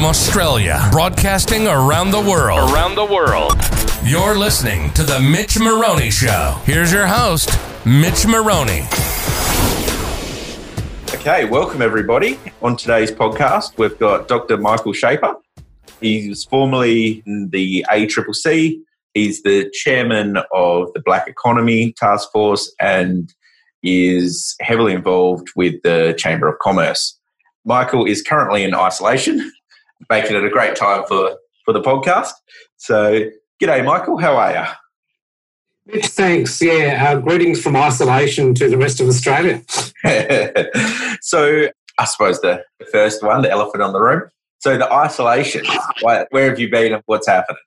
from Australia, broadcasting around the world. Around the world. You're listening to The Mitch Maroney Show. Here's your host, Mitch Maroney. Okay, welcome everybody. On today's podcast, we've got Dr. Michael Schaper. He was formerly in the ACCC. He's the chairman of the Black Economy Task Force and is heavily involved with the Chamber of Commerce. Michael is currently in isolation, making it a great time for, for the podcast. So, g'day, Michael. How are you? Thanks. Yeah, uh, greetings from isolation to the rest of Australia. so, I suppose the first one, the elephant on the room. So, the isolation, where have you been and what's happening?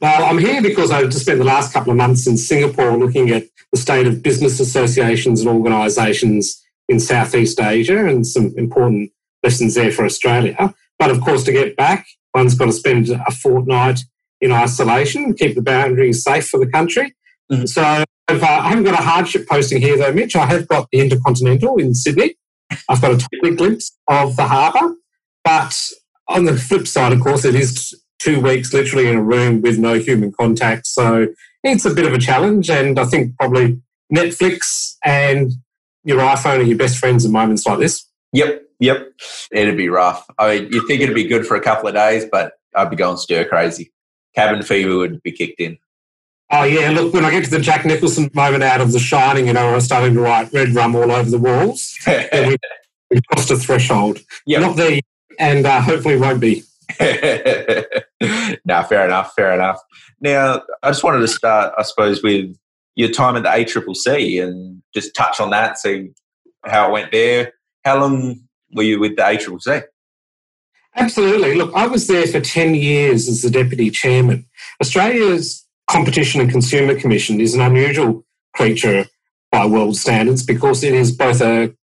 Well, I'm here because I've just spent the last couple of months in Singapore looking at the state of business associations and organisations in Southeast Asia and some important lessons there for Australia. But of course, to get back, one's got to spend a fortnight in isolation, keep the boundaries safe for the country. Mm-hmm. So uh, I haven't got a hardship posting here though, Mitch. I have got the Intercontinental in Sydney. I've got a quick glimpse of the harbour. But on the flip side, of course, it is two weeks literally in a room with no human contact. So it's a bit of a challenge. And I think probably Netflix and your iPhone are your best friends in moments like this. Yep, yep. It'd be rough. I mean, you think it'd be good for a couple of days, but I'd be going stir crazy. Cabin fever would be kicked in. Oh yeah, look, when I get to the Jack Nicholson moment out of The Shining, you know, I'm starting to write red rum all over the walls. we, we crossed a threshold. Yep. Not there, and uh, hopefully won't be. no, fair enough, fair enough. Now, I just wanted to start, I suppose, with your time at the ACCC and just touch on that, see how it went there. How long were you with the ACCC? Absolutely. Look, I was there for 10 years as the deputy chairman. Australia's Competition and Consumer Commission is an unusual creature by world standards because it is both a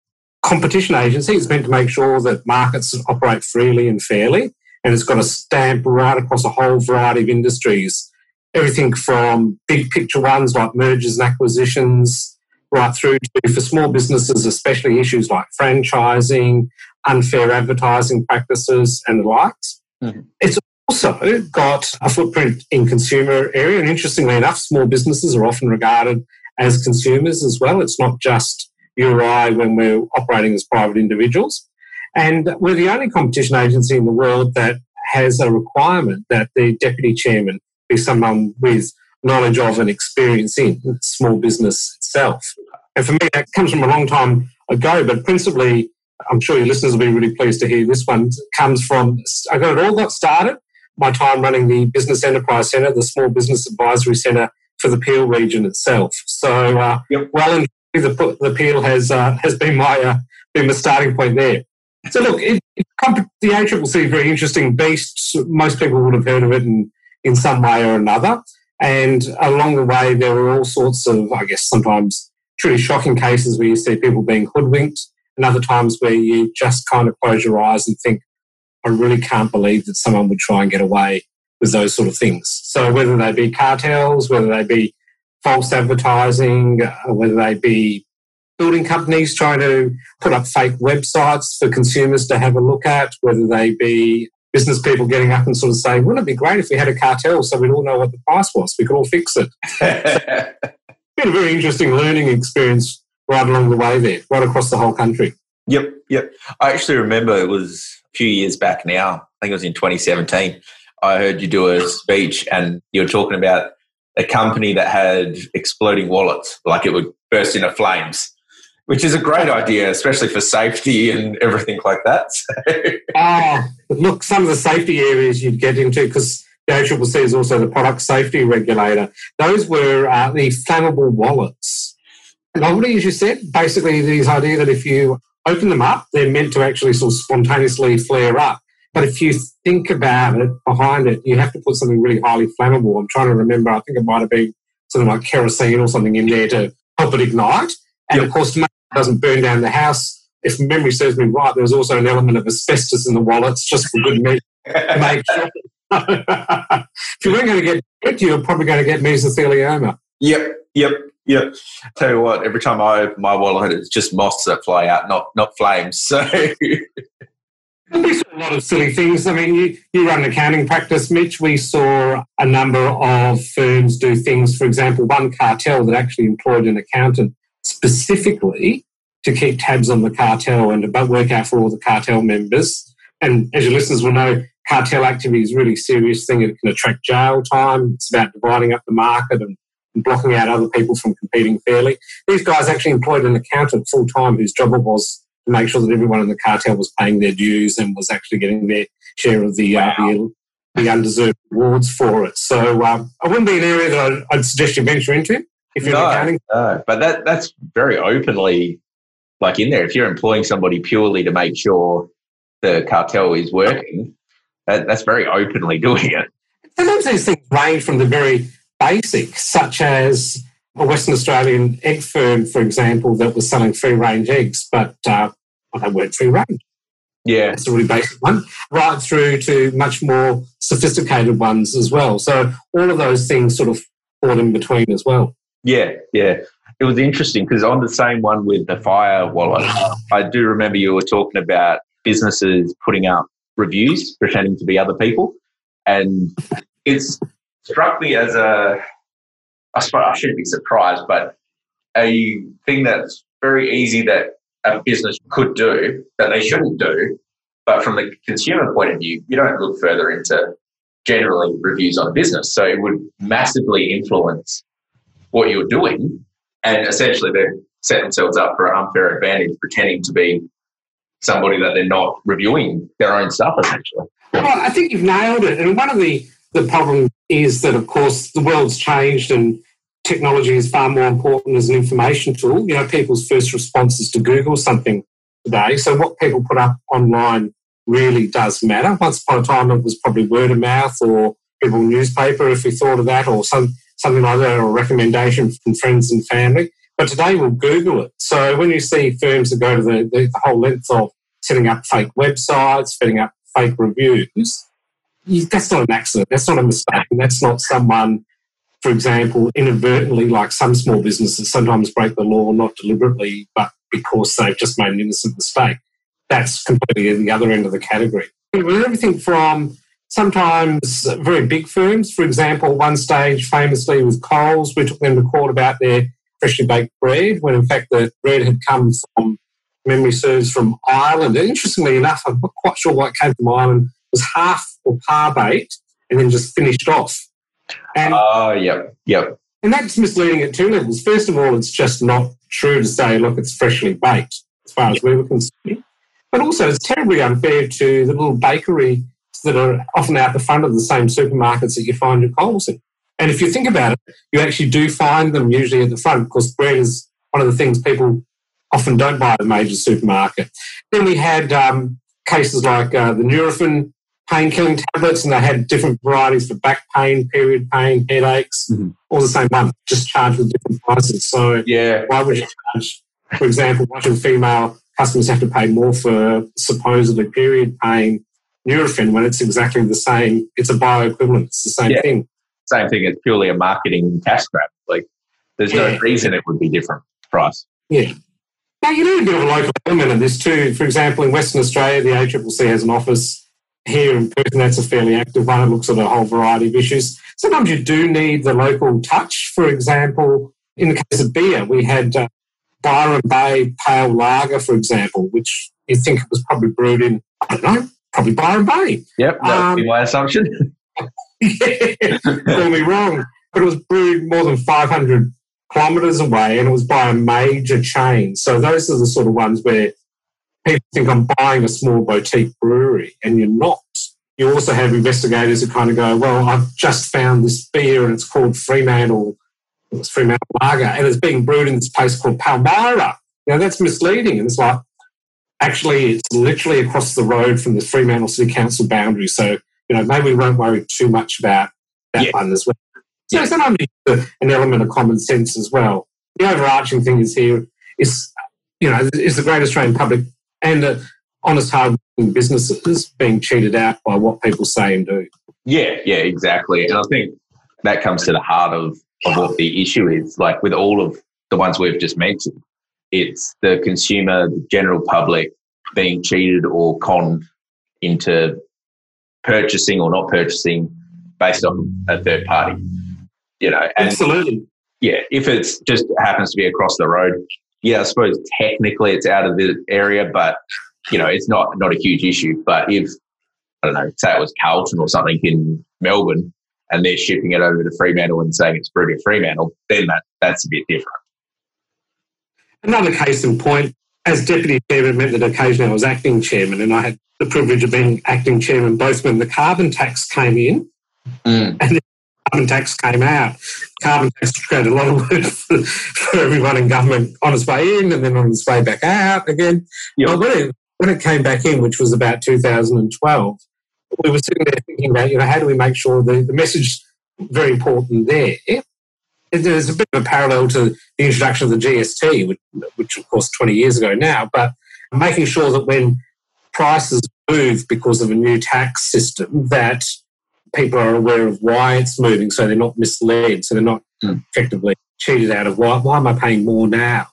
competition agency, it's meant to make sure that markets operate freely and fairly, and it's got a stamp right across a whole variety of industries everything from big picture ones like mergers and acquisitions, right through to for small businesses, especially issues like franchising, unfair advertising practices, and the likes. Mm-hmm. It's also got a footprint in consumer area, and interestingly enough, small businesses are often regarded as consumers as well. It's not just you or I when we're operating as private individuals. And we're the only competition agency in the world that has a requirement that the deputy chairman be someone with knowledge of and experience in small business itself. And for me, that comes from a long time ago, but principally, I'm sure your listeners will be really pleased to hear this one comes from, I got it all got started, my time running the Business Enterprise Centre, the Small Business Advisory Centre for the Peel region itself. So, uh, yep. well and the, the Peel has, uh, has been my, uh, been the starting point there. So look, it, it, the ACCC is a very interesting beast. Most people would have heard of it and in some way or another. And along the way, there were all sorts of, I guess, sometimes truly shocking cases where you see people being hoodwinked, and other times where you just kind of close your eyes and think, I really can't believe that someone would try and get away with those sort of things. So whether they be cartels, whether they be false advertising, uh, whether they be building companies trying to put up fake websites for consumers to have a look at, whether they be business people getting up and sort of saying, wouldn't it be great if we had a cartel so we'd all know what the price was? We could all fix it. been a very interesting learning experience right along the way there, right across the whole country. Yep, yep. I actually remember it was a few years back now. I think it was in 2017. I heard you do a speech and you were talking about a company that had exploding wallets, like it would burst into flames which is a great idea, especially for safety and everything like that. Ah, look, some of the safety areas you'd get into because the ACCC is also the product safety regulator. Those were uh, the flammable wallets. Novelty, as you said, basically this idea that if you open them up, they're meant to actually sort of spontaneously flare up. But if you think about it, behind it, you have to put something really highly flammable. I'm trying to remember, I think it might have been something like kerosene or something in there to help it ignite. And yep. of course, to make doesn't burn down the house, if memory serves me right, there was also an element of asbestos in the wallets, just for good measure. make sure. if you weren't going to get it, you were probably going to get mesothelioma. Yep, yep, yep. Tell you what, every time I open my wallet, it's just moths that fly out, not not flames. So We saw a lot of silly things. I mean, you, you run an accounting practice, Mitch. We saw a number of firms do things. For example, one cartel that actually employed an accountant specifically to keep tabs on the cartel and to work out for all the cartel members. And as your listeners will know, cartel activity is a really serious thing. It can attract jail time. It's about dividing up the market and, and blocking out other people from competing fairly. These guys actually employed an accountant full time whose job it was to make sure that everyone in the cartel was paying their dues and was actually getting their share of the, wow. uh, the, the, undeserved rewards for it. So um, I wouldn't be an area that I'd, I'd, suggest you venture into if you're no, accounting. No, but that that's very openly like in there. If you're employing somebody purely to make sure the cartel is working, that, that's very openly doing it. Sometimes these things range from the very basic, such as a Western Australian egg firm, for example, that was selling free range eggs, but uh, well, they weren't free range. Yeah. That's a really basic one, right through to much more sophisticated ones as well. So all of those things sort of fall in between as well. Yeah, yeah. It was interesting because on the same one with the fire wallet, I do remember you were talking about businesses putting up reviews pretending to be other people. And it's struck me as a I suppose I shouldn't be surprised, but a thing that's very easy that a business could do that they shouldn't do. But from the consumer point of view, you don't look further into generally reviews on a business. So it would massively influence what you're doing. And essentially, they set themselves up for an unfair advantage pretending to be somebody that they're not reviewing their own stuff, essentially. Well, I think you've nailed it. And one of the the problem is that, of course, the world's changed and technology is far more important as an information tool. You know, people's first response is to Google something today. So what people put up online really does matter. Once upon a time, it was probably word of mouth or people newspaper, if we thought of that, or some something like that, or a recommendation from friends and family. But today we'll Google it. So when you see firms that go to the, the, whole length of setting up fake websites, setting up fake reviews, that's not an accident. That's not a mistake. And That's not someone, for example, inadvertently, like some small businesses sometimes break the law, not deliberately, but because they've just made an innocent mistake. That's completely the other end of the category. Everything from sometimes very big firms, for example, one stage famously with Coles, we took them to court about their freshly baked bread, when in fact the bread had come from, memory serves, from Ireland. And interestingly enough, I'm not quite sure why it came from Ireland it was half or par baked and then just finished off. And, oh, yep, yep. And that's misleading at two levels. First of all, it's just not true to say, look, it's freshly baked, as far as we were concerned. But also, it's terribly unfair to the little bakery that are often out the front of the same supermarkets that you find your Coles in. And if you think about it, you actually do find them usually at the front because bread is one of the things people often don't buy at a major supermarket. Then we had um, cases like uh, the Nurofen pain killing tablets, and they had different varieties for back pain, period pain, headaches, mm-hmm. all the same one, just charged with different prices. So, yeah, why would you charge, for example, why should female customers have to pay more for supposedly period pain Nurofen when it's exactly the same? It's a bioequivalent, it's the same yeah. thing. Same thing, it's purely a marketing cash grab. Like, there's yeah. no reason it would be different price. Yeah. Now, you need a bit of a local element of this too. For example, in Western Australia, the ACCC has an office here in Perth, and that's a fairly active one. It looks at a whole variety of issues. Sometimes you do need the local touch. For example, in the case of beer, we had uh, Byron Bay Pale Lager, for example, which you think it was probably brewed in, I don't know, probably Byron Bay. Yep, that um, would be my assumption. yeah, call me wrong. But it was brewed more than 500 kilometres away and it was by a major chain. So those are the sort of ones where people think I'm buying a small boutique brewery, and you're not. You also have investigators who kind of go, well, I've just found this beer and it's called Fremantle, it's Fremantle Lager, and it's being brewed in this place called Palmyra. Now that's misleading. And it's like, actually, it's literally across the road from the Fremantle City Council boundary. So, you know, maybe we won't worry too much about that yeah. one as well. So yeah. sometimes an element of common sense as well. The overarching thing is here is, you know, is the Great Australian Public and uh, honest, hard-working businesses being cheated out by what people say and do. Yeah, yeah, exactly. And I think that comes to the heart of, of what the issue is. Like with all of the ones we've just mentioned, it's the consumer, the general public being cheated or conned into purchasing or not purchasing based on a third party. You know, absolutely. Yeah, if it's just happens to be across the road, yeah, I suppose technically it's out of the area, but you know, it's not not a huge issue. But if I don't know, say it was Carlton or something in Melbourne, and they're shipping it over to Fremantle and saying it's brewed in Fremantle, then that that's a bit different. Another case in point, as deputy chairman meant that occasionally I was acting chairman, and I had the privilege of being acting chairman both when the carbon tax came in mm. and the carbon tax came out. Carbon tax created a lot of work for, for, everyone in government on its way in and then on its way back out again. Yep. When it, when it came back in, which was about 2012, we were sitting there thinking about, you know, how do we make sure the, the message very important there there's a bit of a parallel to the introduction of the GST, which, which, of course 20 years ago now, but making sure that when prices move because of a new tax system, that people are aware of why it's moving, so they're not misled, so they're not mm. effectively cheated out of why, why am I paying more now?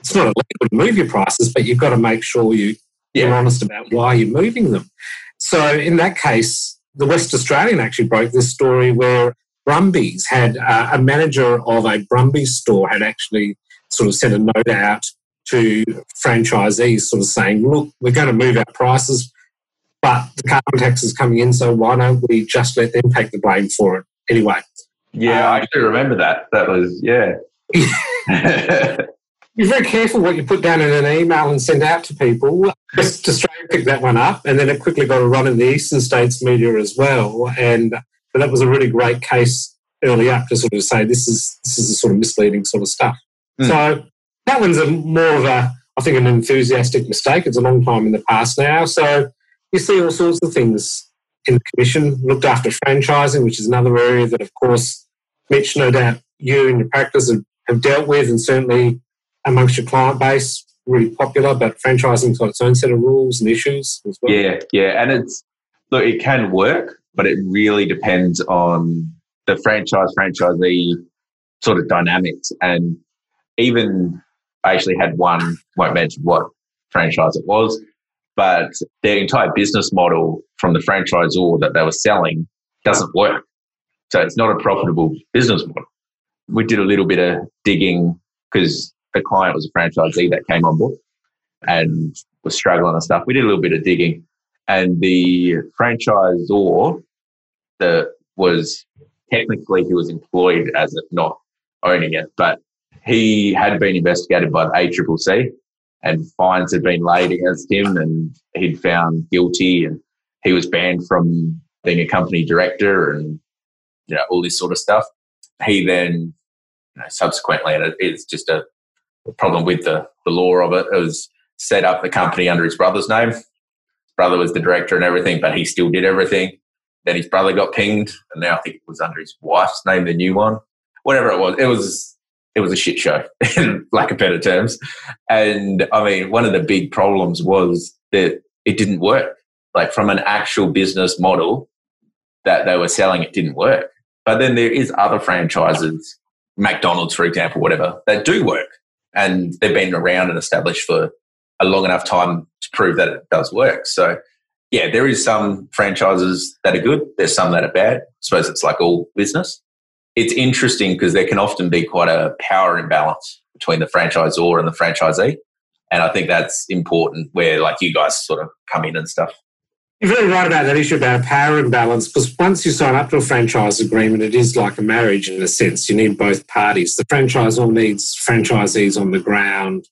It's not illegal to move your prices, but you've got to make sure you, you're honest about why you're moving them. So in that case, the West Australian actually broke this story where Brumby's had uh, a manager of a Brumby's store had actually sort of sent a note out to franchisees, sort of saying, "Look, we're going to move our prices, but the carbon tax is coming in, so why don't we just let them take the blame for it anyway?" Yeah, um, I do remember that. That was yeah. Be very careful what you put down in an email and send out to people. Just Australia picked that one up, and then it quickly got a run in the eastern states media as well. And but that was a really great case early up to sort of say this is this is the sort of misleading sort of stuff. Mm. So that one's a more of a I think an enthusiastic mistake. It's a long time in the past now. So you see all sorts of things in the commission. Looked after franchising, which is another area that, of course, Mitch, no doubt you and your practice have, have dealt with, and certainly amongst your client base, really popular. But franchising's got its own set of rules and issues as well. Yeah, yeah, and it's look, it can work, but it really depends on the franchise franchisee sort of dynamics. And even I actually had one, won't mention what franchise it was, but their entire business model from the franchisor that they were selling doesn't work. So it's not a profitable business model. We did a little bit of digging because the client was a franchisee that came on board and was struggling and stuff. We did a little bit of digging and the franchisor was technically he was employed as it, not owning it, but he had been investigated by the ACCC and fines had been laid against him and he'd found guilty and he was banned from being a company director and you know all this sort of stuff. He then you know, subsequently, and it's just a problem with the, the law of it, it was set up the company under his brother's name His brother was the director and everything, but he still did everything. Then his brother got pinged, and now I think it was under his wife's name, the new one. Whatever it was, it was it was a shit show, in lack of better terms. And I mean, one of the big problems was that it didn't work. Like from an actual business model that they were selling, it didn't work. But then there is other franchises, McDonald's, for example, whatever, that do work. And they've been around and established for a long enough time to prove that it does work. So, yeah, there is some franchises that are good. There's some that are bad. I suppose it's like all business. It's interesting because there can often be quite a power imbalance between the franchisor and the franchisee. And I think that's important where like you guys sort of come in and stuff. You're very right about that issue about power imbalance because once you sign up to a franchise agreement, it is like a marriage in a sense. You need both parties. The franchisor needs franchisees on the ground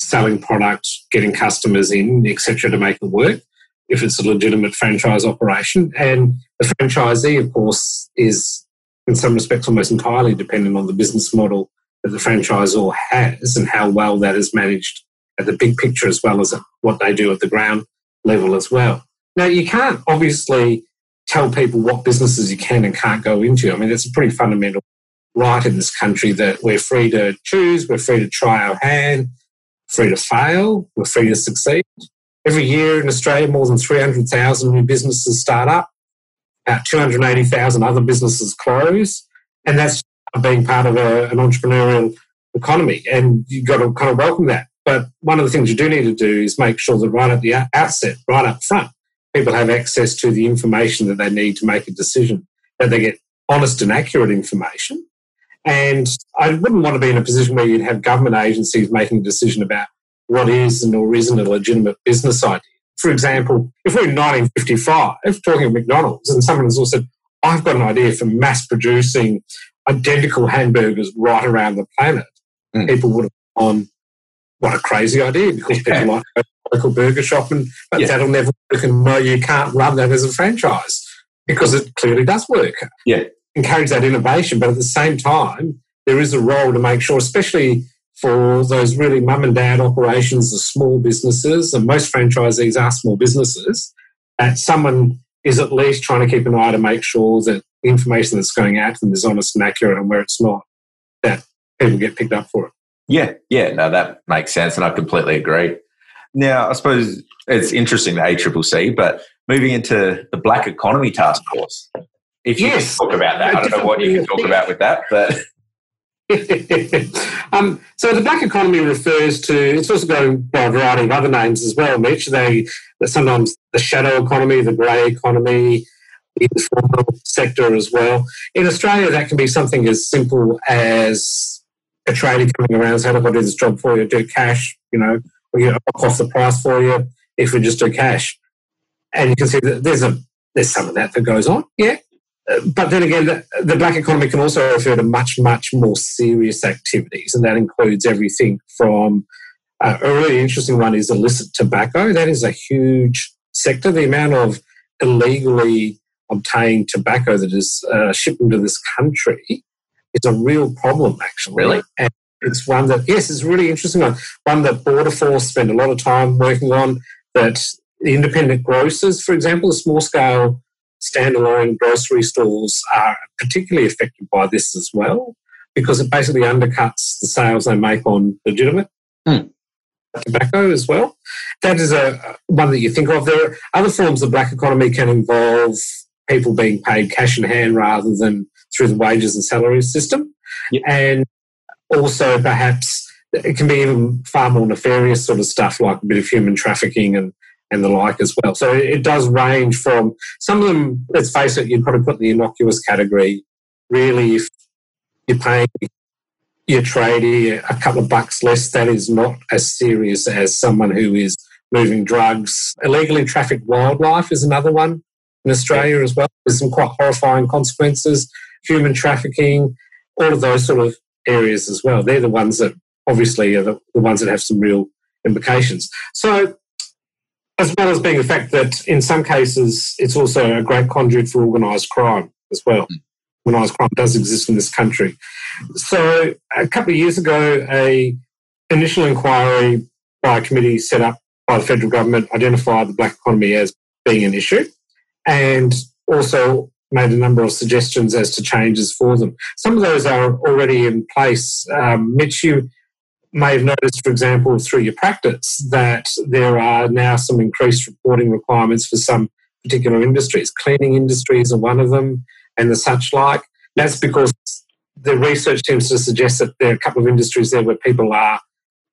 selling product, getting customers in, etc., to make it work. If it's a legitimate franchise operation, and the franchisee, of course, is in some respects almost entirely dependent on the business model that the franchisor has and how well that is managed at the big picture as well as what they do at the ground level as well. Now, you can't obviously tell people what businesses you can and can't go into. I mean, it's a pretty fundamental right in this country that we're free to choose, we're free to try our hand, free to fail, we're free to succeed. Every year in Australia, more than 300,000 new businesses start up, about 280,000 other businesses close, and that's being part of a, an entrepreneurial economy. And you've got to kind of welcome that. But one of the things you do need to do is make sure that right at the outset, right up front, people have access to the information that they need to make a decision, that they get honest and accurate information. And I wouldn't want to be in a position where you'd have government agencies making a decision about what is and or isn't a legitimate business idea. For example, if we're in 1955, talking of McDonald's, and someone has also said, I've got an idea for mass producing identical hamburgers right around the planet, mm. people would have gone, what a crazy idea, because people like a local burger shop, and but yeah. that'll never work, and no, you can't run that as a franchise because it clearly does work. Yeah. Encourage that innovation, but at the same time, there is a role to make sure, especially for those really mum and dad operations, the small businesses, and most franchisees are small businesses, that someone is at least trying to keep an eye to make sure that the information that's going out to them is honest and accurate, and where it's not, that people get picked up for it. Yeah, yeah, no, that makes sense, and I completely agree. Now, I suppose it's interesting the ACCC, but moving into the Black Economy Task Force, if you yes. can talk about that, I don't know what you can talk about with that, but. um, so the black economy refers to it's also got by a variety of other names as well, Mitch. They sometimes the shadow economy, the grey economy, the informal sector as well. In Australia, that can be something as simple as a trader coming around saying, "Look, I'll do this job for you, do cash," you know, we get off the price for you if we just do cash. And you can see that there's a there's some of that that goes on, yeah. But then again, the, the black economy can also refer to much, much more serious activities, and that includes everything from uh, a really interesting one is illicit tobacco. That is a huge sector. The amount of illegally obtained tobacco that is uh, shipped into this country is a real problem, actually. Really? And it's one that, yes, it's a really interesting one. One that Border Force spend a lot of time working on. That independent grocers, for example, the small scale standalone grocery stores are particularly affected by this as well because it basically undercuts the sales they make on legitimate mm. tobacco as well. That is a one that you think of. There are other forms of black economy can involve people being paid cash in hand rather than through the wages and salary system. Yep. And also perhaps it can be even far more nefarious sort of stuff like a bit of human trafficking and and the like as well. So it does range from some of them, let's face it, you'd probably put in the innocuous category. Really, if you're paying your tradie a couple of bucks less, that is not as serious as someone who is moving drugs. Illegally trafficked wildlife is another one in Australia as well. There's some quite horrifying consequences. Human trafficking, all of those sort of areas as well. They're the ones that obviously are the, the ones that have some real implications. So, as well as being the fact that in some cases it's also a great conduit for organised crime as well. Organised crime does exist in this country. So, a couple of years ago, a initial inquiry by a committee set up by the federal government identified the black economy as being an issue, and also made a number of suggestions as to changes for them. Some of those are already in place. Um, Mitch, you may have noticed, for example, through your practice, that there are now some increased reporting requirements for some particular industries. Cleaning industries are one of them, and the such like. That's because the research seems to suggest that there are a couple of industries there where people are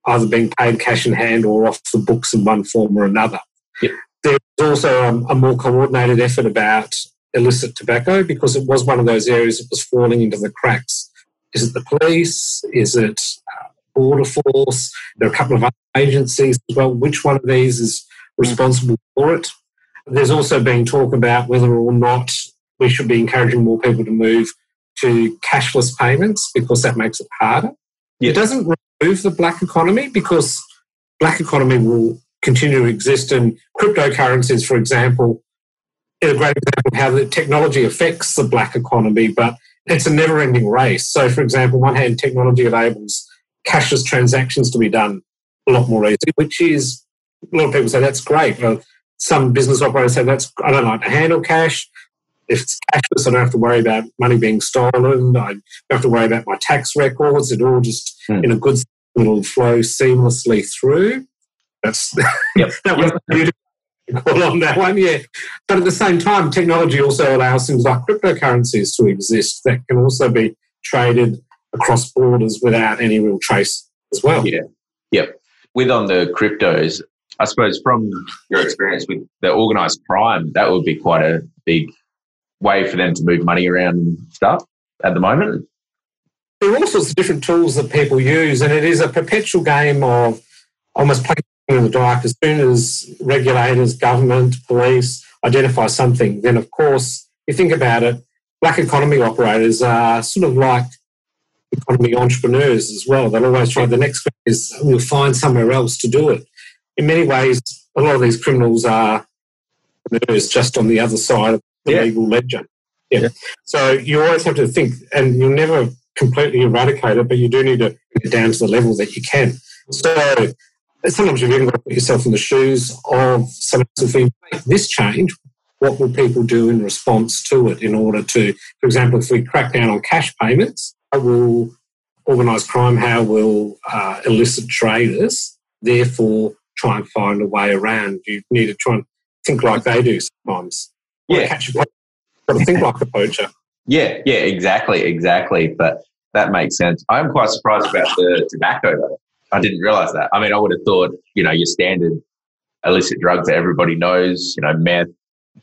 either being paid cash in hand or off the books in one form or another. Yep. There's also a, a more coordinated effort about illicit tobacco because it was one of those areas that was falling into the cracks. Is it the police? Is it Border Force? There are a couple of other agencies as well. Which one of these is responsible for it? There's also been talk about whether or not we should be encouraging more people to move to cashless payments because that makes it harder. It doesn't remove the black economy because black economy will continue to exist and cryptocurrencies, for example, a great example of how the technology affects the black economy, but it's a never ending race. So, for example, one hand, technology enables cashless transactions to be done a lot more easily, which is a lot of people say that's great. Well, some business operators say that's I don't like to handle cash. If it's cashless, I don't have to worry about money being stolen. I don't have to worry about my tax records. It all just hmm. in a good it'll flow seamlessly through. That's yep. that was yep call on that one, yeah. But at the same time, technology also allows things like cryptocurrencies to exist that can also be traded across borders without any real trace as well. Yeah. Yep. With on the cryptos, I suppose from your experience with the organised crime, that would be quite a big way for them to move money around and stuff at the moment. There are all sorts of different tools that people use, and it is a perpetual game of almost playing in the dark. As soon as regulators, government, police identify something, then of course, you think about it, black economy operators are sort of like economy entrepreneurs as well. They'll always try the next thing is we'll find somewhere else to do it. In many ways, a lot of these criminals are entrepreneurs just on the other side of the yeah. legal ledger. Yeah. yeah. So you always have to think, and you'll never completely eradicate it, but you do need to get down to the level that you can. So sometimes you've even got to put yourself in the shoes of someone else. If we make this change, what will people do in response to it in order to, for example, if we crack down on cash payments, will organised crime, how will uh, illicit traders therefore try and find a way around? You need to try and think like they do sometimes. Yeah. Catch a got to think like a poacher. Yeah, yeah, exactly, exactly. But that makes sense. I'm quite surprised about the tobacco though. I didn't realize that. I mean, I would have thought, you know, your standard illicit drugs that everybody knows, you know, meth,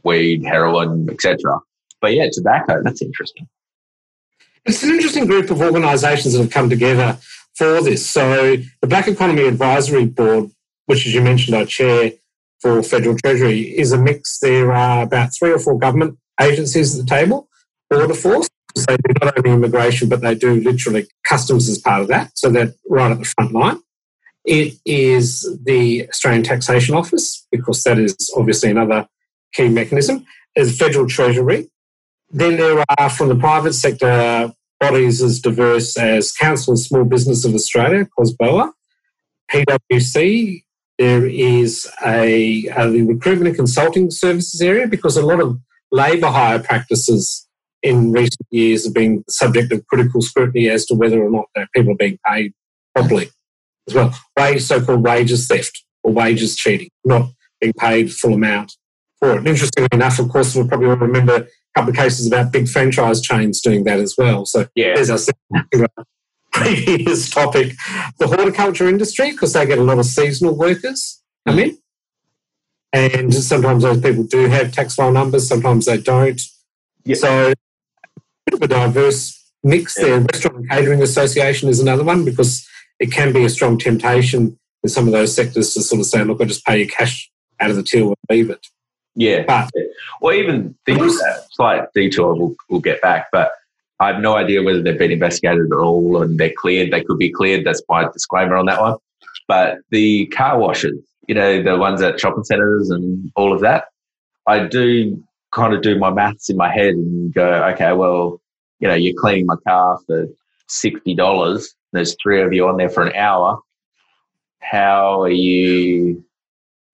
weed, heroin, etc. But yeah, tobacco, that's interesting. It's an interesting group of organisations that have come together for this. So the Black Economy Advisory Board, which as you mentioned, I chair for Federal Treasury, is a mix. There are about three or four government agencies at the table, Border Force, they do not only immigration, but they do literally customs as part of that. So they're right at the front line. It is the Australian Taxation Office, because that is obviously another key mechanism, is Federal Treasury. Then there are from the private sector bodies as diverse as Council of Small Business of Australia, COSBOA, PwC. There is a, the recruitment and consulting services area because a lot of labour hire practices in recent years have been subject of critical scrutiny as to whether or not people are being paid properly as well. Wage, so-called wages theft or wages cheating, not being paid full amount for it. And interestingly enough, of course, we'll probably all remember couple of cases about big franchise chains doing that as well. So yeah. there's our previous topic. The horticulture industry, because they get a lot of seasonal workers come mm. in. And sometimes those people do have tax file numbers, sometimes they don't. Yeah. So bit of a diverse mix there. Restaurant and Catering Association is another one because it can be a strong temptation in some of those sectors to sort of say, look, I just pay you cash out of the till and leave it. Yeah. But, or even think of that slight detour, we'll, we'll get back. But I have no idea whether they've been investigated at all and they're cleared. They could be cleared. That's my disclaimer on that one. But the car washes, you know, the ones at shopping centres and all of that, I do kind of do my maths in my head and go, okay, well, you know, you're cleaning my car for sixty dollars. There's three of you on there for an hour. How are you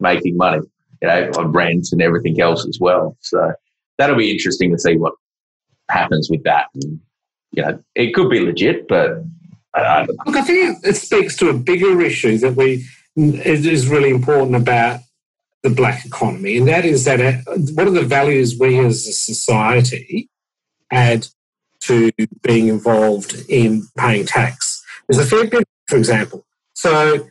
making money? You know, on rent and everything else as well. So that'll be interesting to see what happens with that. And, you know, it could be legit, but I Look, I think it speaks to a bigger issue that we is really important about the black economy, and that is that uh, what are the values we as a society add to being involved in paying tax? There's a fair bit, for example. So,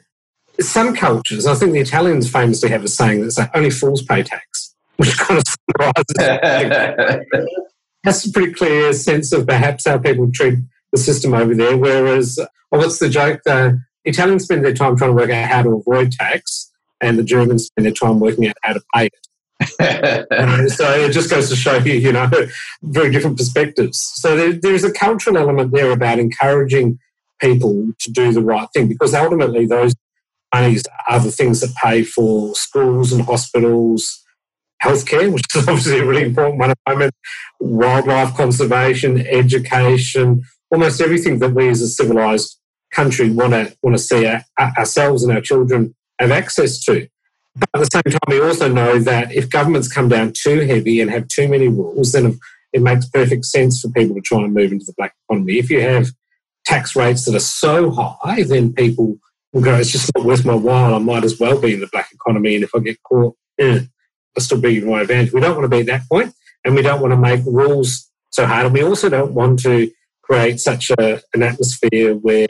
some cultures, I think the Italians famously have a saying that says only fools pay tax, which kind of summarizes. That's a pretty clear sense of perhaps how people treat the system over there. Whereas, oh, what's the joke? The Italians spend their time trying to work out how to avoid tax and the Germans spend their time working out how to pay it. so it just goes to show you, you know, very different perspectives. So there, there's a cultural element there about encouraging people to do the right thing because ultimately those are the things that pay for schools and hospitals, healthcare, which is obviously a really important one at the moment, wildlife conservation, education, almost everything that we as a civilized country want to want to see our, ourselves and our children have access to. But at the same time, we also know that if governments come down too heavy and have too many rules, then it makes perfect sense for people to try and move into the black economy. If you have tax rates that are so high, then people go, it's just not worth my while. I might as well be in the black economy. And if I get caught, eh, I'll still be in my advantage. We don't want to be at that point, and we don't want to make rules so hard. And we also don't want to create such a, an atmosphere where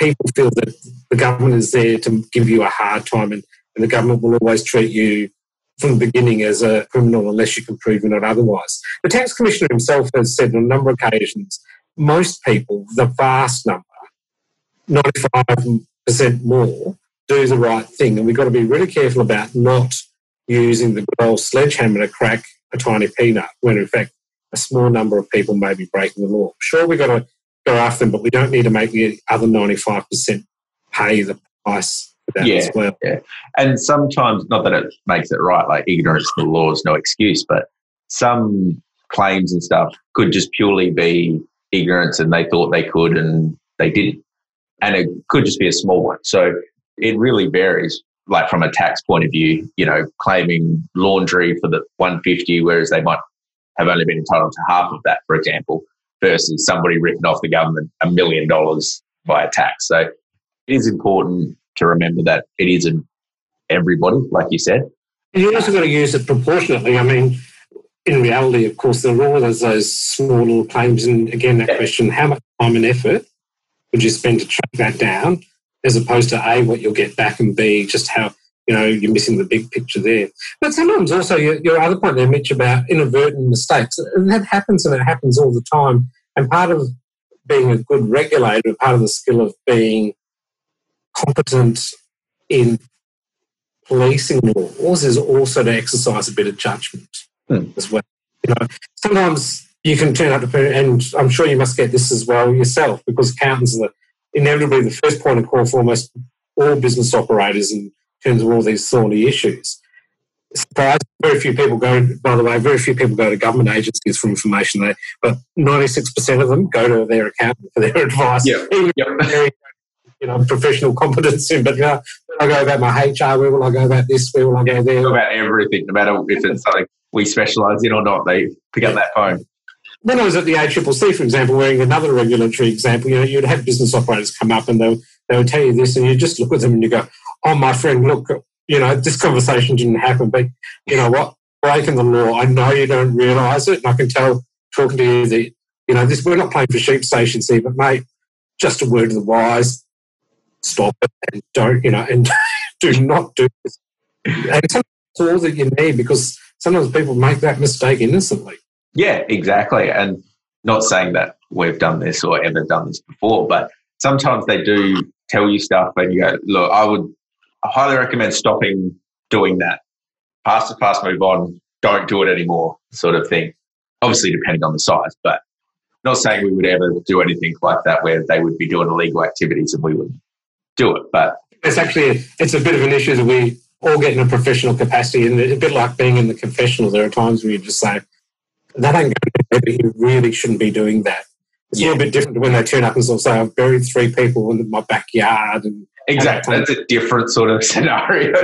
people feel that the government is there to give you a hard time and and the government will always treat you from the beginning as a criminal unless you can prove you're not otherwise. The tax commissioner himself has said on a number of occasions, most people, the vast number, 95% more, do the right thing. And we've got to be really careful about not using the good old sledgehammer to crack a tiny peanut when in fact a small number of people may be breaking the law. Sure, we've got to go after them, but we don't need to make the other 95% pay the price for that Yeah, as well. yeah. And sometimes, not that it makes it right, like ignorance of the law is no excuse, but some claims and stuff could just purely be ignorance and they thought they could and they didn't. And it could just be a small one. So it really varies. Like from a tax point of view, you know, claiming laundry for the 150, whereas they might have only been entitled to half of that, for example, versus somebody ripping off the government a million dollars via tax. So it is important to remember that it isn't everybody, like you said. And you also got to use it proportionately. I mean, in reality, of course, there are always those small little claims. And again, that question how much time and effort would you spend to track that down, as opposed to A, what you'll get back, and B, just how you know you're missing the big picture there. But sometimes also your, your other point there, Mitch, about inadvertent mistakes, and that happens and it happens all the time. And part of being a good regulator, part of the skill of being competent in policing laws is also to exercise a bit of judgment Hmm. as well. You know, sometimes you can turn up to, and I'm sure you must get this as well yourself, because accountants are the, inevitably the first point of call for almost all business operators in terms of all these thorny issues. Surprised, very few people go. By the way, very few people go to government agencies for information. They, but 96% of them go to their accountant for their advice. Yeah. Even Yep. very, you know, professional competence in. But where will I go about my HR? Where will I go about this? Where will I go there? about everything, no matter if it's something we specialize in or not. They pick up that phone. When I was at the ACCC, for example, wearing another regulatory example, you know, you'd have business operators come up and they they would tell you this, and you just look at them and you go, "Oh, my friend, look, you know, this conversation didn't happen, but you know what? Breaking the law. I know you don't realise it, and I can tell talking to you that you know this. We're not playing for sheep stations here, but mate, just a word to the wise: stop it and don't, you know, and do not do this. And sometimes it's all that you need because sometimes people make that mistake innocently. Yeah, exactly. And not saying that we've done this or ever done this before, but sometimes they do tell you stuff and you go, look, I would highly recommend stopping doing that. Pass the pass, move on, don't do it anymore, sort of thing. Obviously, depending on the size, but not saying we would ever do anything like that where they would be doing illegal activities and we would do it. But it's actually a, it's a bit of an issue that we all get in a professional capacity, and a bit like being in the confessional. There are times where you just say that ain't going to be. You really shouldn't be doing that. It's a little bit different when they turn up and sort of say, "I've buried three people in my backyard," and exactly, that's a different sort of scenario.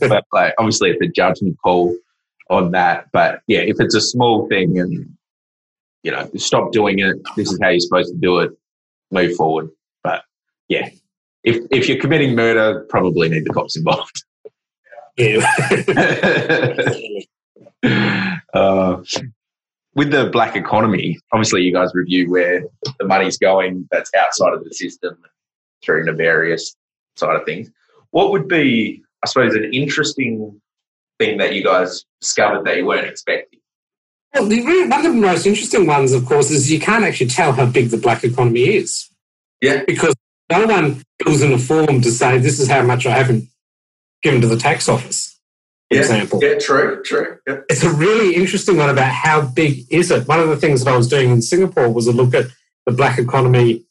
but like obviously it's a judgment call on that. But yeah, if it's a small thing and you know, stop doing it, this is how you're supposed to do it, move forward. But yeah. If if you're committing murder, probably need the cops involved. Yeah, uh, with the black economy, obviously you guys review where the money's going that's outside of the system through the various side of things. What would be, I suppose, an interesting thing that you guys discovered that you weren't expecting? Well, the, one of the most interesting ones, of course, is you can't actually tell how big the black economy is. Yeah. Because no one fills in a form to say this is how much I haven't given to the tax office. For example. Yeah, true, true. Yeah. It's a really interesting one about how big is it. One of the things that I was doing in Singapore was a look at the black economy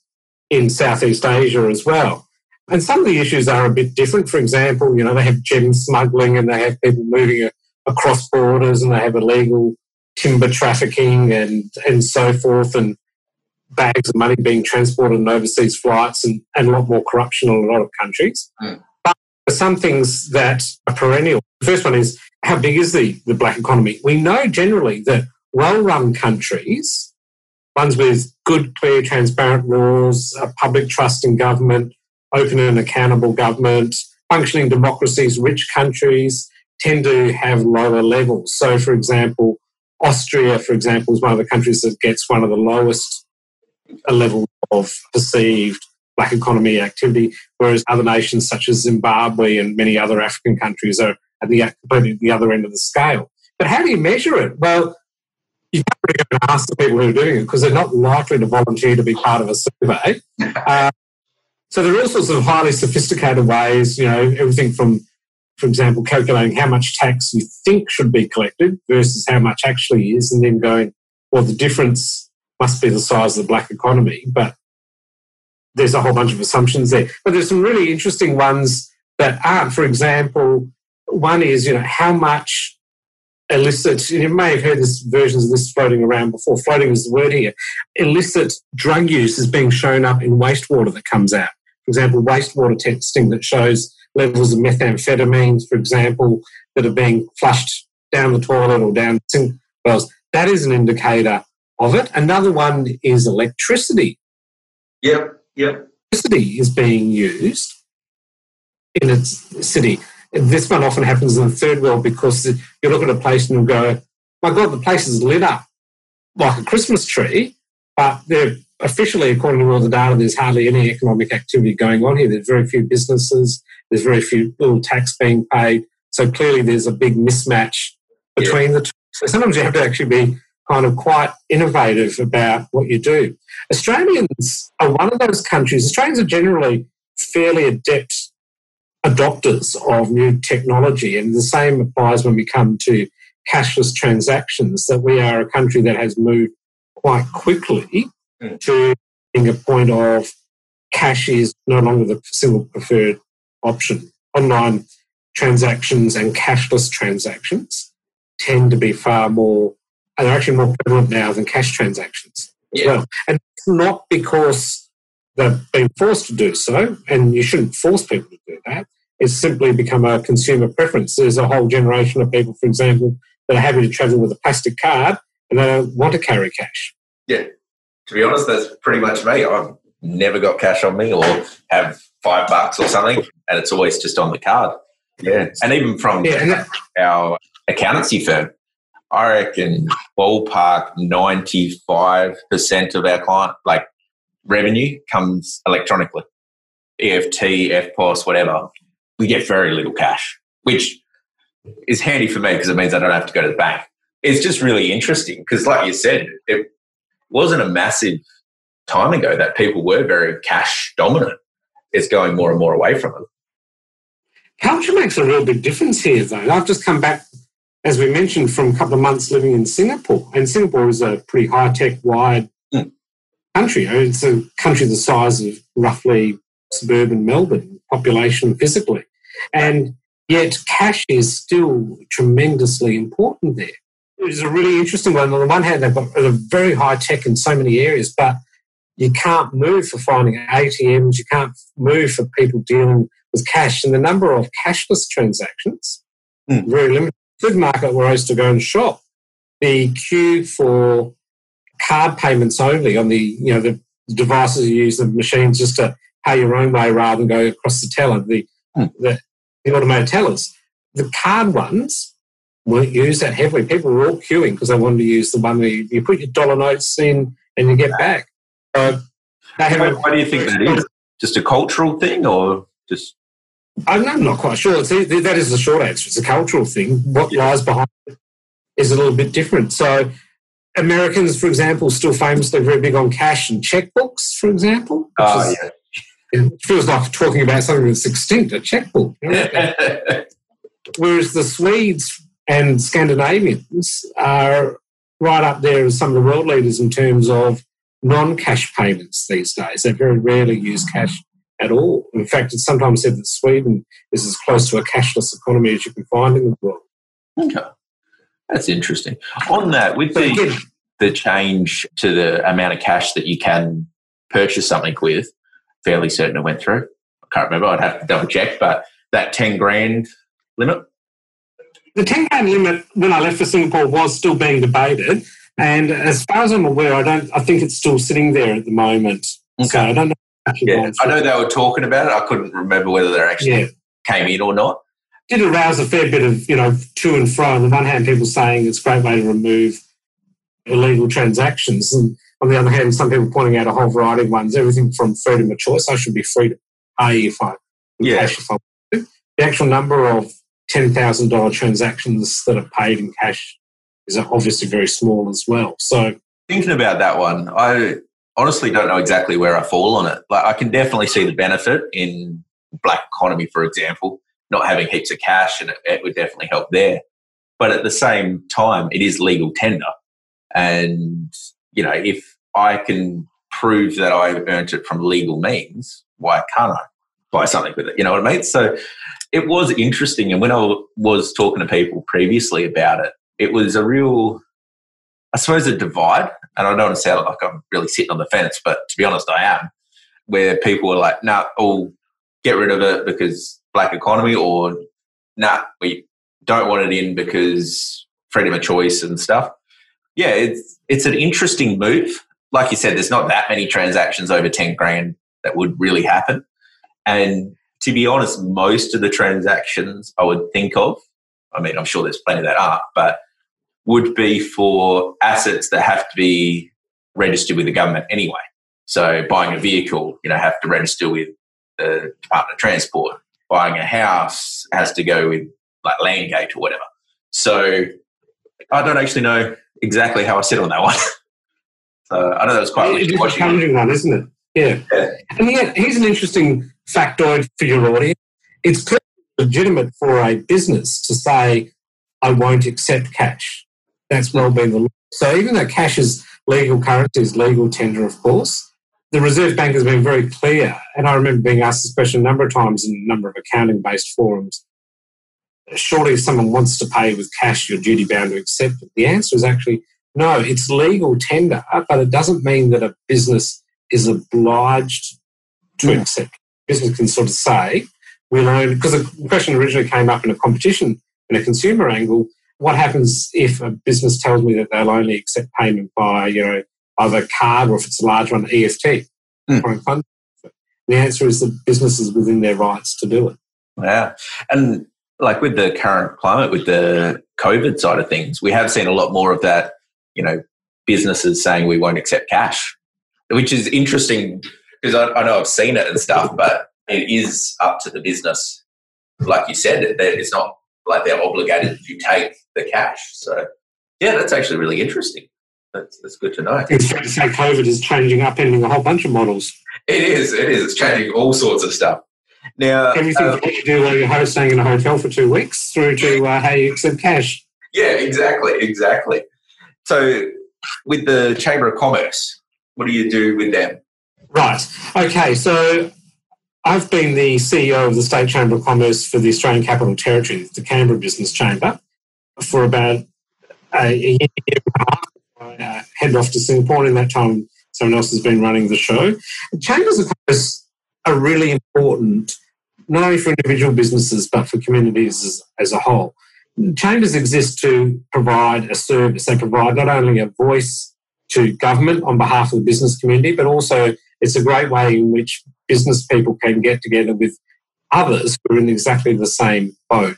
in Southeast Asia as well. And some of the issues are a bit different. For example, you know, they have gem smuggling and they have people moving across borders and they have illegal timber trafficking and, and so forth and bags of money being transported in overseas flights and, and a lot more corruption in a lot of countries. Mm. Some things that are perennial. The first one is how big is the, the black economy? We know generally that well run countries, ones with good, clear, transparent laws, a public trust in government, open and accountable government, functioning democracies, rich countries tend to have lower levels. So, for example, Austria, for example, is one of the countries that gets one of the lowest uh, level of perceived black economy activity, whereas other nations such as Zimbabwe and many other African countries are at the completely the other end of the scale. But how do you measure it? Well, you can't really ask the people who are doing it because they're not likely to volunteer to be part of a survey. Uh, so there are all sorts of highly sophisticated ways, you know, everything from, for example, calculating how much tax you think should be collected versus how much actually is, and then going, well, the difference must be the size of the black economy. But there's a whole bunch of assumptions there. But there's some really interesting ones that aren't. For example, one is, you know, how much illicit, you may have heard this versions of this floating around before, floating is the word here, illicit drug use is being shown up in wastewater that comes out. For example, wastewater testing that shows levels of methamphetamines, for example, that are being flushed down the toilet or down sink wells. That is an indicator of it. Another one is electricity. Yep. Yep. Electricity is being used in its city. This one often happens in the third world because you look at a place and you go, my God, the place is lit up like a Christmas tree, but they're officially, according to all the data, there's hardly any economic activity going on here. There's very few businesses, there's very few little tax being paid. So clearly there's a big mismatch between yeah. the two. So sometimes you have to actually be kind of quite innovative about what you do. Australians are one of those countries, Australians are generally fairly adept adopters of new technology, and the same applies when we come to cashless transactions, that we are a country that has moved quite quickly mm. to being a point of cash is no longer the single preferred option. Online transactions and cashless transactions tend to be far more and they're actually more prevalent now than cash transactions yeah. well. And it's not because they've been forced to do so, and you shouldn't force people to do that. It's simply become a consumer preference. There's a whole generation of people, for example, that are happy to travel with a plastic card and they don't want to carry cash. Yeah. To be honest, that's pretty much me. I've never got cash on me or have five bucks or something, and it's always just on the card. Yeah. And even from yeah, our accountancy firm, I reckon ballpark 95% of our client, like revenue comes electronically. EFT, EFTPOS, whatever. We get very little cash, which is handy for me because it means I don't have to go to the bank. It's just really interesting because, like you said, it wasn't a massive time ago that people were very cash dominant. It's going more and more away from it. Culture makes a real big difference here, though. I've just come back as we mentioned, from a couple of months living in Singapore. And Singapore is a pretty high tech, wide mm. country. It's a country the size of roughly suburban Melbourne, population physically. And yet, cash is still tremendously important there. It's a really interesting one. On the one hand, they've got a very high tech in so many areas, but you can't move for finding ATMs, you can't move for people dealing with cash. And the number of cashless transactions, mm. very limited supermarket where I used to go and shop, the queue for card payments only on the you know the devices you use, the machines just to pay your own way rather than go across the teller, the hmm. the, the automated tellers. The card ones weren't used that heavily. People were all queuing because they wanted to use the one where you, you put your dollar notes in and you get back. So why, why do you think that is? Just a cultural thing, or just I'm not quite sure. that is the short answer. It's a cultural thing. What yeah. lies behind it is a little bit different. So, Americans, for example, still famously very big on cash and checkbooks, for example. Oh, is, yeah. It feels like talking about something that's extinct, a checkbook. Whereas the Swedes and Scandinavians are right up there as some of the world leaders in terms of non cash payments these days. They very rarely use cash at all. In fact, it's sometimes said that Sweden is as close to a cashless economy as you can find in the world. Okay. That's interesting. On that, with the, again, the change to the amount of cash that you can purchase something with, fairly certain it went through. I can't remember. I'd have to double check, but that 10 grand limit? The 10 grand limit when I left for Singapore was still being debated. And as far as I'm aware, I don't I think it's still sitting there at the moment. Okay. So I don't know yeah, I know they were talking about it. I couldn't remember whether they actually yeah. came in or not. Did arouse a fair bit of you know to and fro. On the one hand, people saying it's a great way to remove illegal transactions, and on the other hand, some people pointing out a whole variety of ones, everything from freedom of choice. I should be free to pay if I Yeah. cash if I want to. The actual number of ten thousand dollar transactions that are paid in cash is obviously very small as well. So Thinking about that one, I honestly don't know exactly where I fall on it. Like, I can definitely see the benefit in black economy, for example, not having heaps of cash, and it, it would definitely help there. But at the same time, it is legal tender, and you know, if I can prove that I earned it from legal means, why can't I buy something with it? You know what I mean? So it was interesting, and when I was talking to people previously about it, it was a real I suppose a divide, and I don't want to sound like I'm really sitting on the fence, but to be honest, I am, where people are like, nah, oh, get rid of it because black economy, or nah, we don't want it in because freedom of choice and stuff. Yeah, it's it's an interesting move. Like you said, there's not that many transactions over 10 grand that would really happen. And to be honest, most of the transactions I would think of, I mean, I'm sure there's plenty that are, but would be for assets that have to be registered with the government anyway. So buying a vehicle, you know, have to register with the Department of Transport. Buying a house has to go with like Landgate or whatever. So I don't actually know exactly how I sit on that one. so I know that was quite it's a challenging one, isn't it? Yeah. Yeah. And yet, here's an interesting factoid for your audience. It's legitimate for a business to say, I won't accept cash. That's well been the law. So even though cash is legal currency, is legal tender, of course, the Reserve Bank has been very clear. And I remember being asked this question a number of times in a number of accounting based forums. Surely, if someone wants to pay with cash, you're duty bound to accept it. The answer is actually no, it's legal tender, but it doesn't mean that a business is obliged to Yeah. accept. Business can sort of say, we'll only, because the question originally came up in a competition, in a consumer angle, what happens if a business tells me that they'll only accept payment by, you know, either card or if it's a large one, EFT? Mm. fund? The answer is that business is within their rights to do it. Yeah. And like with the current climate, with the COVID side of things, we have seen a lot more of that, you know, businesses saying we won't accept cash, which is interesting because I, I know I've seen it and stuff, but it is up to the business. Like you said, that it's not like they're obligated to take the cash. So, yeah, that's actually really interesting. That's, that's good to know. It's fair to say COVID is changing, upending a whole bunch of models. It is. It is. It's changing all sorts of stuff. Now, Everything uh, from what you do while you're host staying in a hotel for two weeks through to uh, how you accept cash. Yeah, exactly, exactly. So, with the Chamber of Commerce, what do you do with them? Right. Okay. So I've been the CEO of the State Chamber of Commerce for the Australian Capital Territory, the Canberra Business Chamber, for about a year and a half. I uh, headed off to Singapore, and in that time, someone else has been running the show. Chambers of Commerce are really important, not only for individual businesses, but for communities as, as a whole. Chambers exist to provide a service. They provide not only a voice to government on behalf of the business community, but also it's a great way in which business people can get together with others who are in exactly the same boat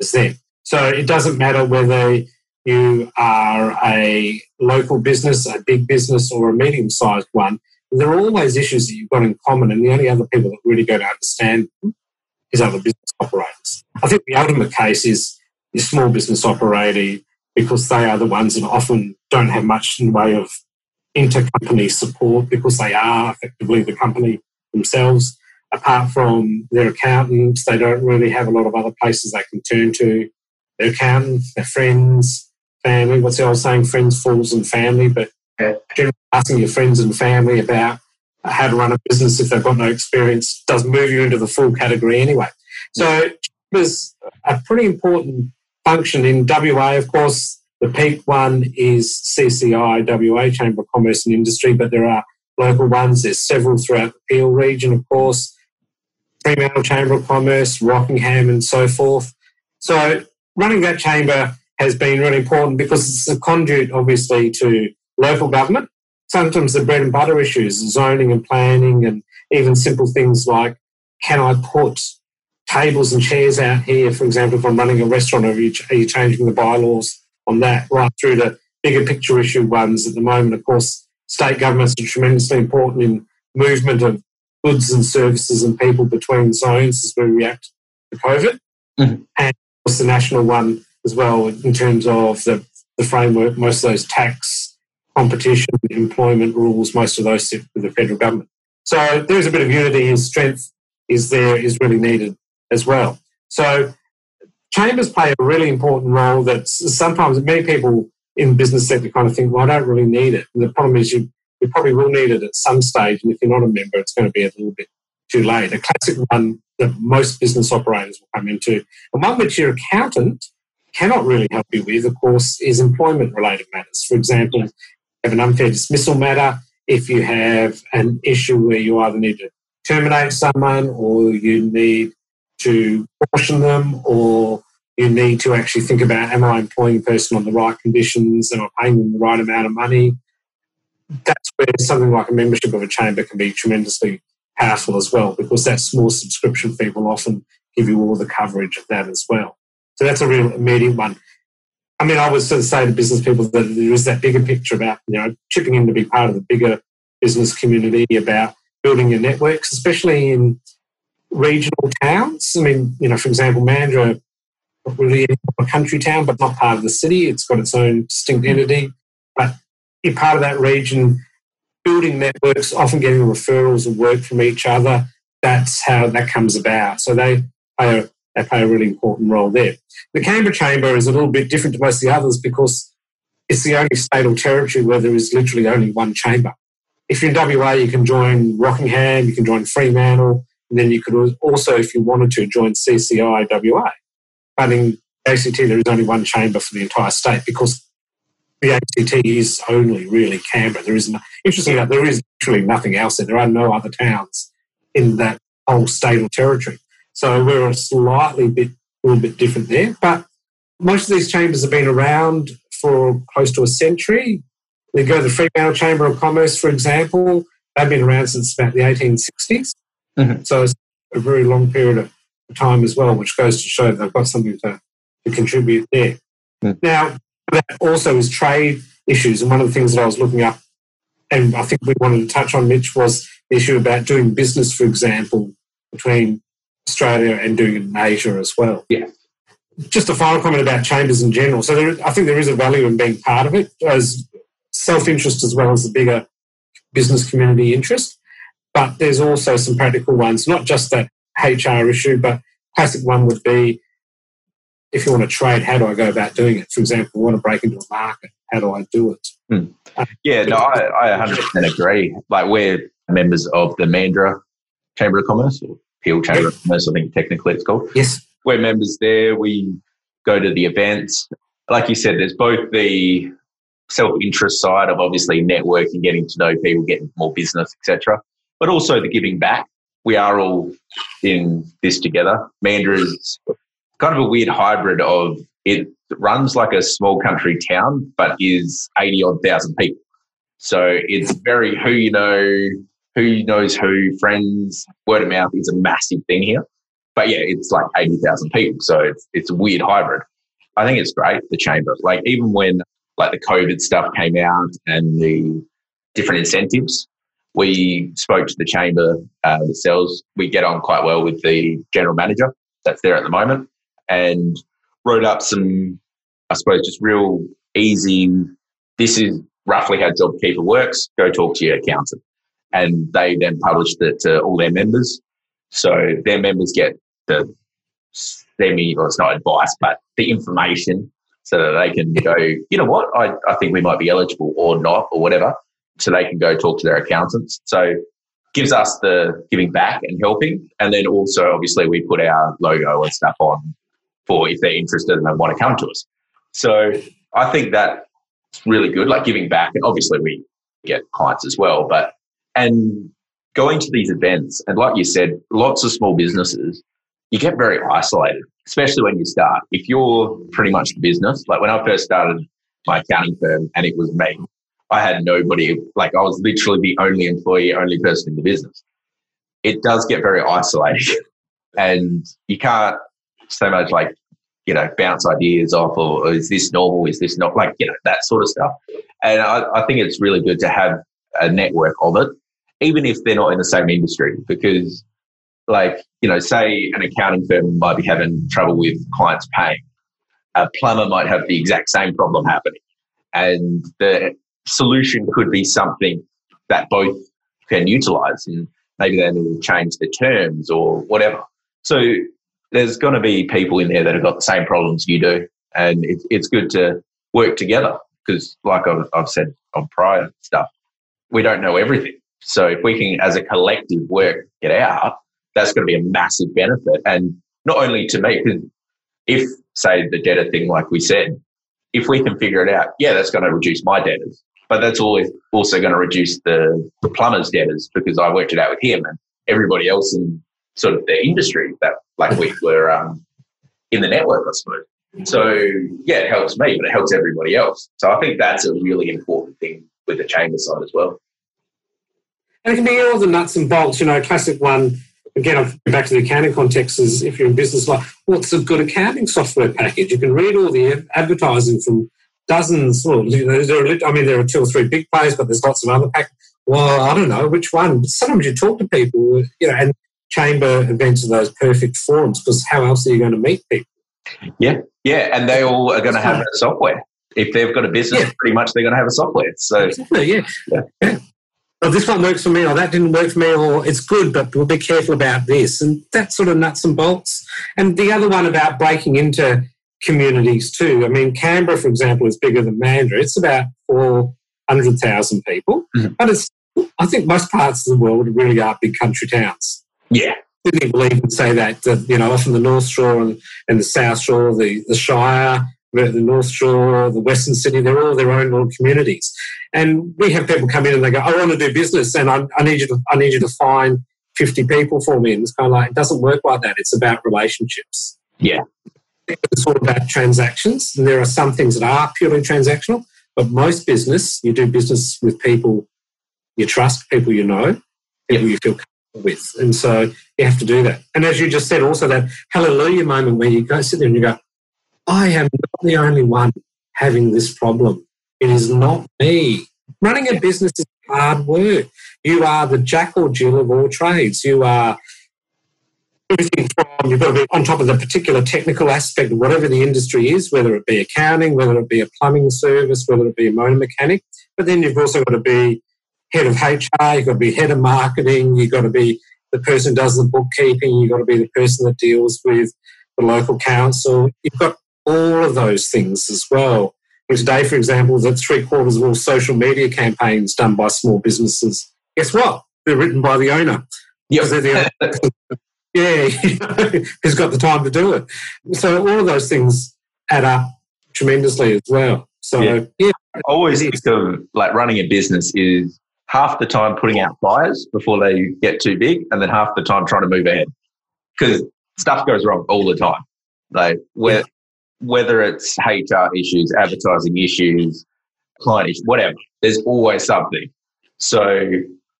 as them. So it doesn't matter whether you are a local business, a big business, or a medium sized one. There are always issues that you've got in common, and the only other people that really go to understand is other business operators. I think the ultimate case is the small business operator because they are the ones that often don't have much in the way of intercompany support because they are effectively the company themselves. Apart from their accountants, they don't really have a lot of other places they can turn to. Their accountant, their friends, family. What's the old saying? Friends, fools, and family. But generally asking your friends and family about how to run a business if they've got no experience does move you into the full category anyway. So chambers a pretty important function in WA, of course. The peak one is CCI, WA, Chamber of Commerce and Industry, but there are local ones. There's several throughout the Peel region, of course. Fremantle Chamber of Commerce, Rockingham, and so forth. So running that chamber has been really important because it's a conduit, obviously, to local government. Sometimes the bread and butter issues, zoning and planning, and even simple things like can I put tables and chairs out here, for example, if I'm running a restaurant, are you changing the bylaws on that, right through to bigger picture issue ones at the moment, of course, state governments are tremendously important in movement of goods and services and people between zones as we react to COVID. Mm-hmm. And of course, the national one as well in terms of the, the framework, most of those tax, competition, employment rules, most of those sit with the federal government. So there's a bit of unity and strength is there is really needed as well. So chambers play a really important role that sometimes many people in the business sector kind of think, well, I don't really need it. And the problem is you, you probably will need it at some stage. And if you're not a member, it's going to be a little bit too late. A classic one that most business operators will come into, and one which your accountant cannot really help you with, of course, is employment related matters. For example, you have an unfair dismissal matter, if you have an issue where you either need to terminate someone or you need to caution them or you need to actually think about am I employing a person on the right conditions? Am I paying them the right amount of money? That's where something like a membership of a chamber can be tremendously powerful as well, because that small subscription fee will often give you all the coverage of that as well. So that's a real immediate one. I mean, I would sort of say to business people that there is that bigger picture about, you know, chipping in to be part of the bigger business community, about building your networks, especially in regional towns. I mean, you know, for example, Mandurah really a country town, but not part of the city. It's got its own distinct mm. entity. But you're part of that region, building networks, often getting referrals of work from each other. That's how that comes about. So they play a, they play a really important role there. The Canberra Chamber is a little bit different to most of the others because it's the only state or territory where there is literally only one chamber. If you're in WA, you can join Rockingham, you can join Fremantle, and then you could also, if you wanted to, join CCI WA. But in ACT, there is only one chamber for the entire state because the ACT is only really Canberra. There is, no, interestingly enough, there is literally nothing else there. There are no other towns in that whole state or territory. So we're a slightly bit, a little bit different there. But most of these chambers have been around for close to a century. We go to the Fremantle Chamber of Commerce, for example. They've been around since about the 1860s. Mm-hmm. So it's a very long period of time as well, which goes to show they've got something to, to contribute there. Mm. Now, that also is trade issues. And one of the things that I was looking up, and I think we wanted to touch on, Mitch, was the issue about doing business, for example, between Australia and doing it in Asia as well. Yeah. Just a final comment about chambers in general. So there, I think there is a value in being part of it as self-interest as well as the bigger business community interest. But there's also some practical ones, not just that HR issue, but classic one would be if you want to trade, how do I go about doing it? For example, I want to break into a market, how do I do it? Hmm. Yeah, no, I, I 100% agree. Like we're members of the Mandurah Chamber of Commerce or Peel Chamber of Commerce, I think technically it's called. Yes. We're members there. We go to the events. Like you said, there's both the self-interest side of obviously networking, getting to know people, getting more business, etc., but also the giving back we are all in this together. Mandurah is kind of a weird hybrid of it runs like a small country town, but is 80 odd thousand people. So it's very who you know, who knows who, friends, word of mouth is a massive thing here. But yeah, it's like 80,000 people. So it's, it's a weird hybrid. I think it's great, the chamber. Like even when like the COVID stuff came out and the different incentives, we spoke to the chamber uh, themselves. We get on quite well with the general manager that's there at the moment and wrote up some, I suppose, just real easy. This is roughly how JobKeeper works. Go talk to your accountant. And they then published it to all their members. So their members get the semi, well, it's not advice, but the information so that they can go, you know what, I, I think we might be eligible or not or whatever so they can go talk to their accountants. So gives us the giving back and helping. And then also, obviously, we put our logo and stuff on for if they're interested and they want to come to us. So I think that's really good, like giving back. And obviously, we get clients as well. But, and going to these events, and like you said, lots of small businesses, you get very isolated, especially when you start. If you're pretty much the business, like when I first started my accounting firm and it was me, I had nobody. Like I was literally the only employee, only person in the business. It does get very isolating, and you can't so much like you know bounce ideas off or, or, is this normal? Is this not like you know that sort of stuff? And I, I think it's really good to have a network of it, even if they're not in the same industry. Because, like, you know, say an accounting firm might be having trouble with clients paying, a plumber might have the exact same problem happening. And the solution could be something that both can utilize. And maybe they need to change the terms or whatever. So there's going to be people in there that have got the same problems you do. And it's, it's good to work together because, like I've, I've said on prior stuff, we don't know everything. So if we can, as a collective, work it out, that's going to be a massive benefit. And not only to me, because if, say, the debtor thing, like we said, if we can figure it out, yeah, that's going to reduce my debtors. But that's always also going to reduce the, the plumber's debtors because I worked it out with him and everybody else in sort of the industry that like we were um, in the network, I suppose. So yeah, it helps me, but it helps everybody else. So I think that's a really important thing with the chamber side as well. And it can be all the nuts and bolts. You know, classic one. Again, I'm back to the accounting context. Is if you're in business, like what's a good accounting software package? You can read all the advertising from dozens. Well, you know, there are, I mean, there are two or three big players, but there's lots of other packages. Well, I don't know which one. Sometimes you talk to people, you know, and chamber events are those perfect forums because how else are you going to meet people? Yeah, yeah, and they all are going to have software. If they've got a business, yeah. pretty much they're going to have a software. So exactly, yeah. yeah. yeah. Well, this one works for me, or that didn't work for me, or it's good, but we'll be careful about this, and that sort of nuts and bolts. And the other one about breaking into communities too. I mean, Canberra, for example, is bigger than Mandurah. It's about four hundred thousand people, mm-hmm. but it's. I think most parts of the world really are big country towns. Yeah, Sydney will even say that, that you know, often the North Shore and, and the South Shore, the, the Shire, the North Shore, the Western Sydney, they're all their own little communities. And we have people come in and they go, I want to do business and I, I need you to I need you to find 50 people for me. And it's kind of like, it doesn't work like that. It's about relationships. Yeah. It's all about transactions. And there are some things that are purely transactional, but most business, you do business with people you trust, people you know, people you feel comfortable with. And so you have to do that. And as you just said, also that hallelujah moment where you go sit there and you go, I am not the only one having this problem. It is not me. Running a business is hard work. You are the Jack or Jill of all trades. You are everything from you've got to be on top of the particular technical aspect of whatever the industry is, whether it be accounting, whether it be a plumbing service, whether it be a motor mechanic. But then you've also got to be head of HR, you've got to be head of marketing, you've got to be the person who does the bookkeeping, you've got to be the person that deals with the local council. You've got all of those things as well. And today, for example, that three quarters of all social media campaigns done by small businesses, guess what? They're written by the owner. Yep. The yeah, who's got the time to do it. So all of those things add up tremendously as well. So yeah, yeah I always think of like running a business is half the time putting out fires before they get too big, and then half the time trying to move ahead because stuff goes wrong all the time. Like where, yeah. whether it's HR issues, advertising issues, client issues, whatever, there's always something. So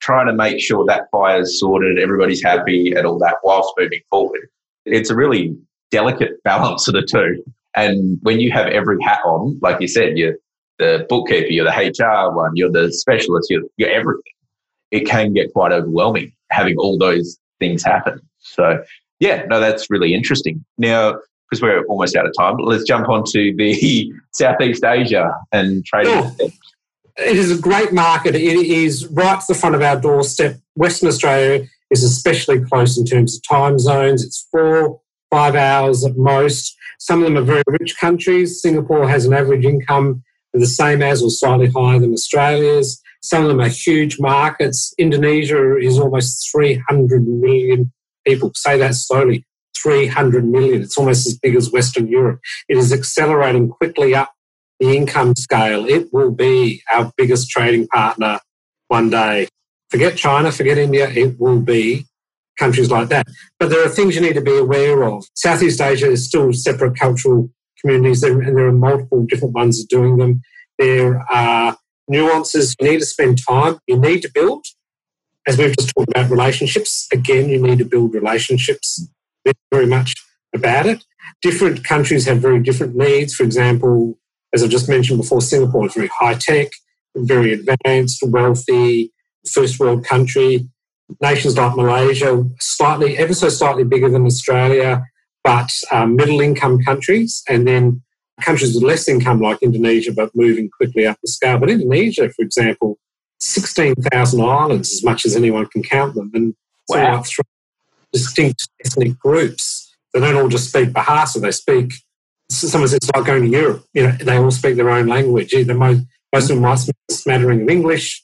trying to make sure that fire's sorted, everybody's happy, and all that whilst moving forward. It's a really delicate balance of the two. And when you have every hat on, like you said, you're the bookkeeper, you're the HR one, you're the specialist, you're, you're everything. It can get quite overwhelming having all those things happen. So, yeah, no, that's really interesting. Now, because we're almost out of time, let's jump on to the Southeast Asia and trading. It is a great market. It is right to the front of our doorstep. Western Australia is especially close in terms of time zones. It's four, five hours at most. Some of them are very rich countries. Singapore has an average income the same as or slightly higher than Australia's. Some of them are huge markets. Indonesia is almost 300 million people. Say that slowly 300 million. It's almost as big as Western Europe. It is accelerating quickly up the income scale. It will be our biggest trading partner one day. Forget China, forget India, it will be countries like that. But there are things you need to be aware of. Southeast Asia is still separate cultural communities, and there are multiple different ones doing them. There are nuances. You need to spend time. You need to build. As we've just talked about relationships, again, you need to build relationships very much about it. Different countries have very different needs. For example, as I just mentioned before, Singapore is very high tech. very advanced, wealthy, first world country. Nations like Malaysia, slightly, ever so slightly bigger than Australia, but um, middle income countries. And then countries with less income like Indonesia, but moving quickly up the scale. But Indonesia, for example, 16,000 islands, as much as anyone can count them. And wow. like distinct ethnic groups. They don't all just speak Bahasa, they speak, some says, like going to Europe. You know, they all speak their own language. Either most, most of them might speak a smattering of English,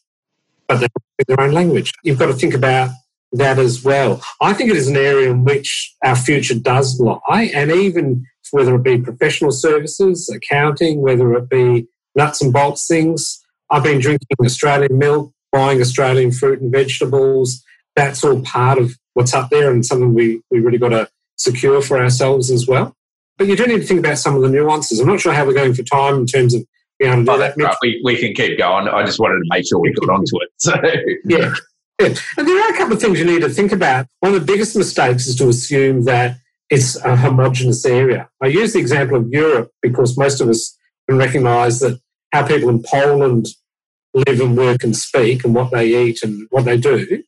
but they speak their own language. You've got to think about that as well. I think it is an area in which our future does lie, and even whether it be professional services, accounting, whether it be nuts and bolts things. I've been drinking Australian milk, buying Australian fruit and vegetables. That's all part of what's up there and something we, we really got to secure for ourselves as well. But you do need to think about some of the nuances. I'm not sure how we're going for time in terms of being able to oh, that. Right. We, we can keep going. I just wanted to make sure we got onto it. So. Yeah. yeah. And there are a couple of things you need to think about. One of the biggest mistakes is to assume that it's a homogenous area. I use the example of Europe because most of us can recognise that how people in Poland live and work and speak and what they eat and what they do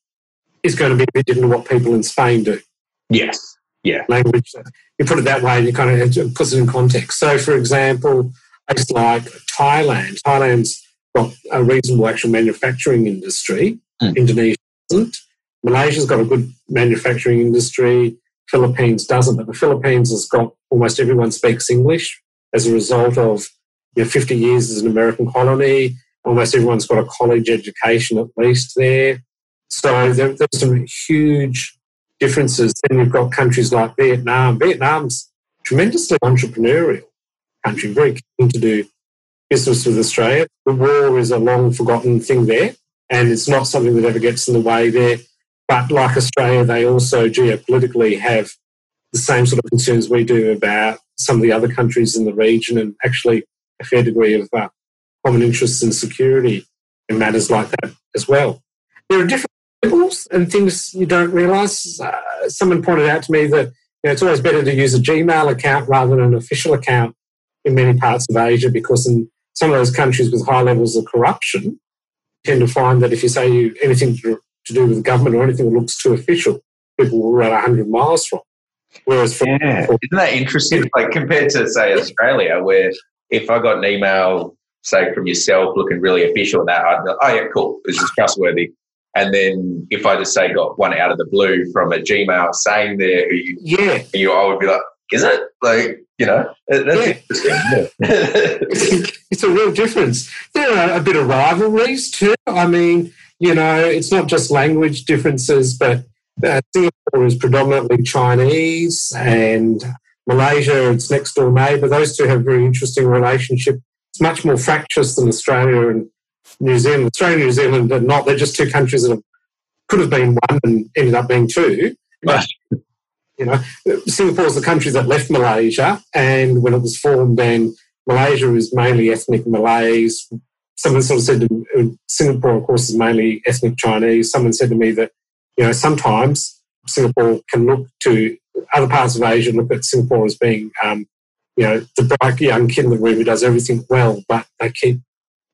is going to be a bit different to what people in Spain do. Yes. Yeah. Language. You put it that way and you kind of put it in context. So, for example, places like Thailand, Thailand's got a reasonable actual manufacturing industry. Mm. Indonesia doesn't. Malaysia's got a good manufacturing industry. Philippines doesn't, but the Philippines has got almost everyone speaks English as a result of you know, 50 years as an American colony. Almost everyone's got a college education at least there. So there, there's some huge differences. Then you've got countries like Vietnam. Vietnam's tremendously entrepreneurial country, very keen to do business with Australia. The war is a long forgotten thing there, and it's not something that ever gets in the way there. But like Australia, they also geopolitically have the same sort of concerns we do about some of the other countries in the region and actually a fair degree of uh, common interests and security in matters like that as well. There are different levels and things you don't realise. Uh, someone pointed out to me that you know, it's always better to use a Gmail account rather than an official account in many parts of Asia because in some of those countries with high levels of corruption, you tend to find that if you say you anything to to do with government or anything that looks too official, people will run 100 miles from. Whereas, for, yeah. isn't that interesting? Like compared to say Australia, where if I got an email, say from yourself, looking really official, and that I'd be like, oh yeah, cool, this is trustworthy. And then if I just say got one out of the blue from a Gmail saying there who you, yeah, you, I would be like, is it like you know that's yeah. interesting. Yeah. it's, it's a real difference. There are a bit of rivalries too. I mean, you know, it's not just language differences, but uh, Singapore is predominantly Chinese and Malaysia, its next door neighbour. Those two have a very interesting relationship. It's much more fractious than Australia and New Zealand. Australia and New Zealand are not, they're just two countries that have, could have been one and ended up being two. But, you know, Singapore is the country that left Malaysia, and when it was formed, then Malaysia is mainly ethnic Malays, someone sort of said to uh, Singapore, of course, is mainly ethnic Chinese. Someone said to me that, you know, sometimes Singapore can look to other parts of Asia, look at Singapore as being, um, you know, the bright young kid in the room who does everything well, but they keep,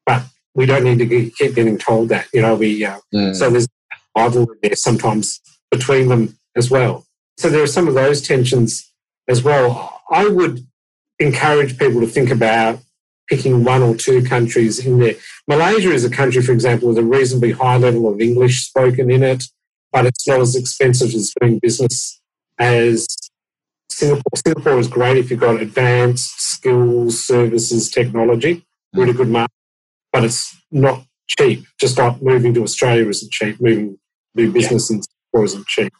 but we don't need to keep getting told that, you know, we, uh, mm. so there's rivalry there sometimes between them as well. So there are some of those tensions as well. I would encourage people to think about picking one or two countries in there. Malaysia is a country, for example, with a reasonably high level of English spoken in it, but it's not as expensive as doing business as Singapore. Singapore is great if you've got advanced skills, services, technology, really good market, but it's not cheap. Just like moving to Australia isn't cheap, moving to do business yeah. in Singapore isn't cheap.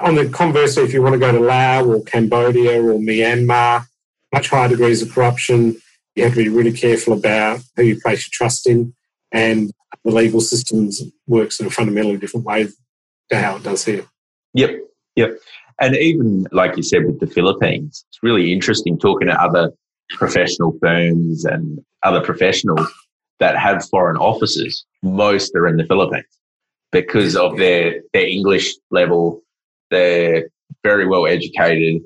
On the conversely, if you want to go to Laos or Cambodia or Myanmar, much higher degrees of corruption, you have to be really careful about who you place your trust in, and the legal systems works in a fundamentally different way to how it does here. Yep, yep. And even like you said with the Philippines, it's really interesting talking to other professional firms and other professionals that have foreign offices. Most are in the Philippines because of their their English level. They're very well educated,